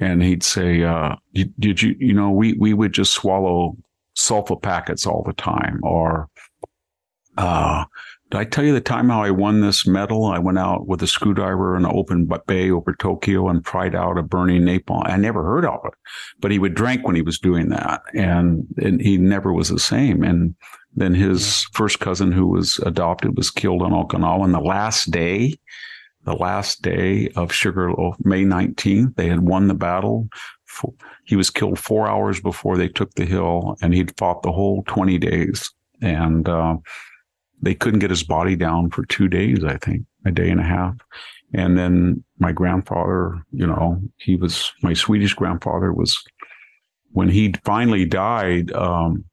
S3: And he'd say, uh, did you, you know, we, we would just swallow sulfa packets all the time. Or, uh, did I tell you the time how I won this medal? I went out with a screwdriver in an open bay over Tokyo and pried out a burning napalm. I never heard of it, but he would drink when he was doing that, and, and he never was the same. And then his first cousin, who was adopted, was killed on Okinawa. And the last day, the last day of Sugarloaf, May 19th, they had won the battle. He was killed four hours before they took the hill, and he'd fought the whole 20 days. And uh, they couldn't get his body down for two days, I think, a day and a half. And then my grandfather, you know, he was my Swedish grandfather was when he finally died. Um,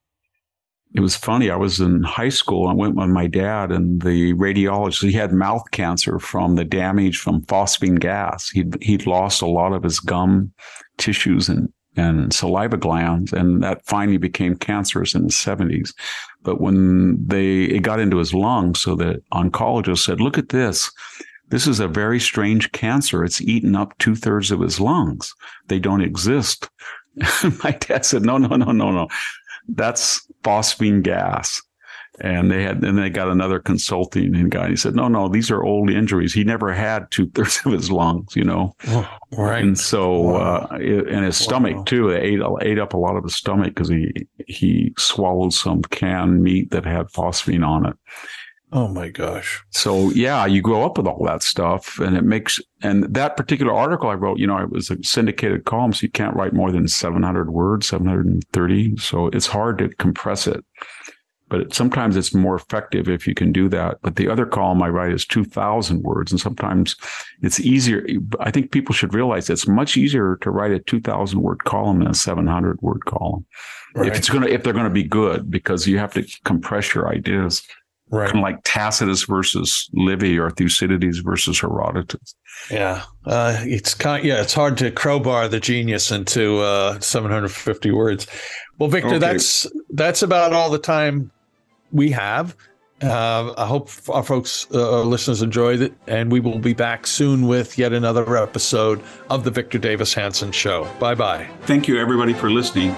S3: it was funny. I was in high school. I went with my dad, and the radiologist. He had mouth cancer from the damage from phosgene gas. He'd he'd lost a lot of his gum tissues and and saliva glands, and that finally became cancerous in the seventies. But when they it got into his lungs, so the oncologist said, "Look at this." This is a very strange cancer. It's eaten up two thirds of his lungs. They don't exist. my dad said, no, no, no, no, no that's phosgene gas and they had and they got another consulting guy. He said, "No, no, these are old injuries. He never had two thirds of his lungs, you know."
S1: right.
S3: And so, wow. uh, and his stomach too. They ate ate up a lot of his stomach because he he swallowed some canned meat that had phosgene on it.
S1: Oh my gosh.
S3: So yeah, you grow up with all that stuff and it makes and that particular article I wrote, you know, it was a syndicated column, so you can't write more than 700 words, 730. So it's hard to compress it but sometimes it's more effective if you can do that. But the other column I write is 2000 words. And sometimes it's easier. I think people should realize it's much easier to write a 2000 word column than a 700 word column. Right. If it's going to, if they're going to be good, because you have to compress your ideas. Right. Kind of like Tacitus versus Livy or Thucydides versus Herodotus.
S1: Yeah. Uh, it's kind of, yeah, it's hard to crowbar the genius into uh, 750 words. Well, Victor, okay. that's that's about all the time we have. Uh, I hope our folks, uh, our listeners enjoyed it, and we will be back soon with yet another episode of the Victor Davis Hanson Show. Bye bye.
S3: Thank you, everybody, for listening.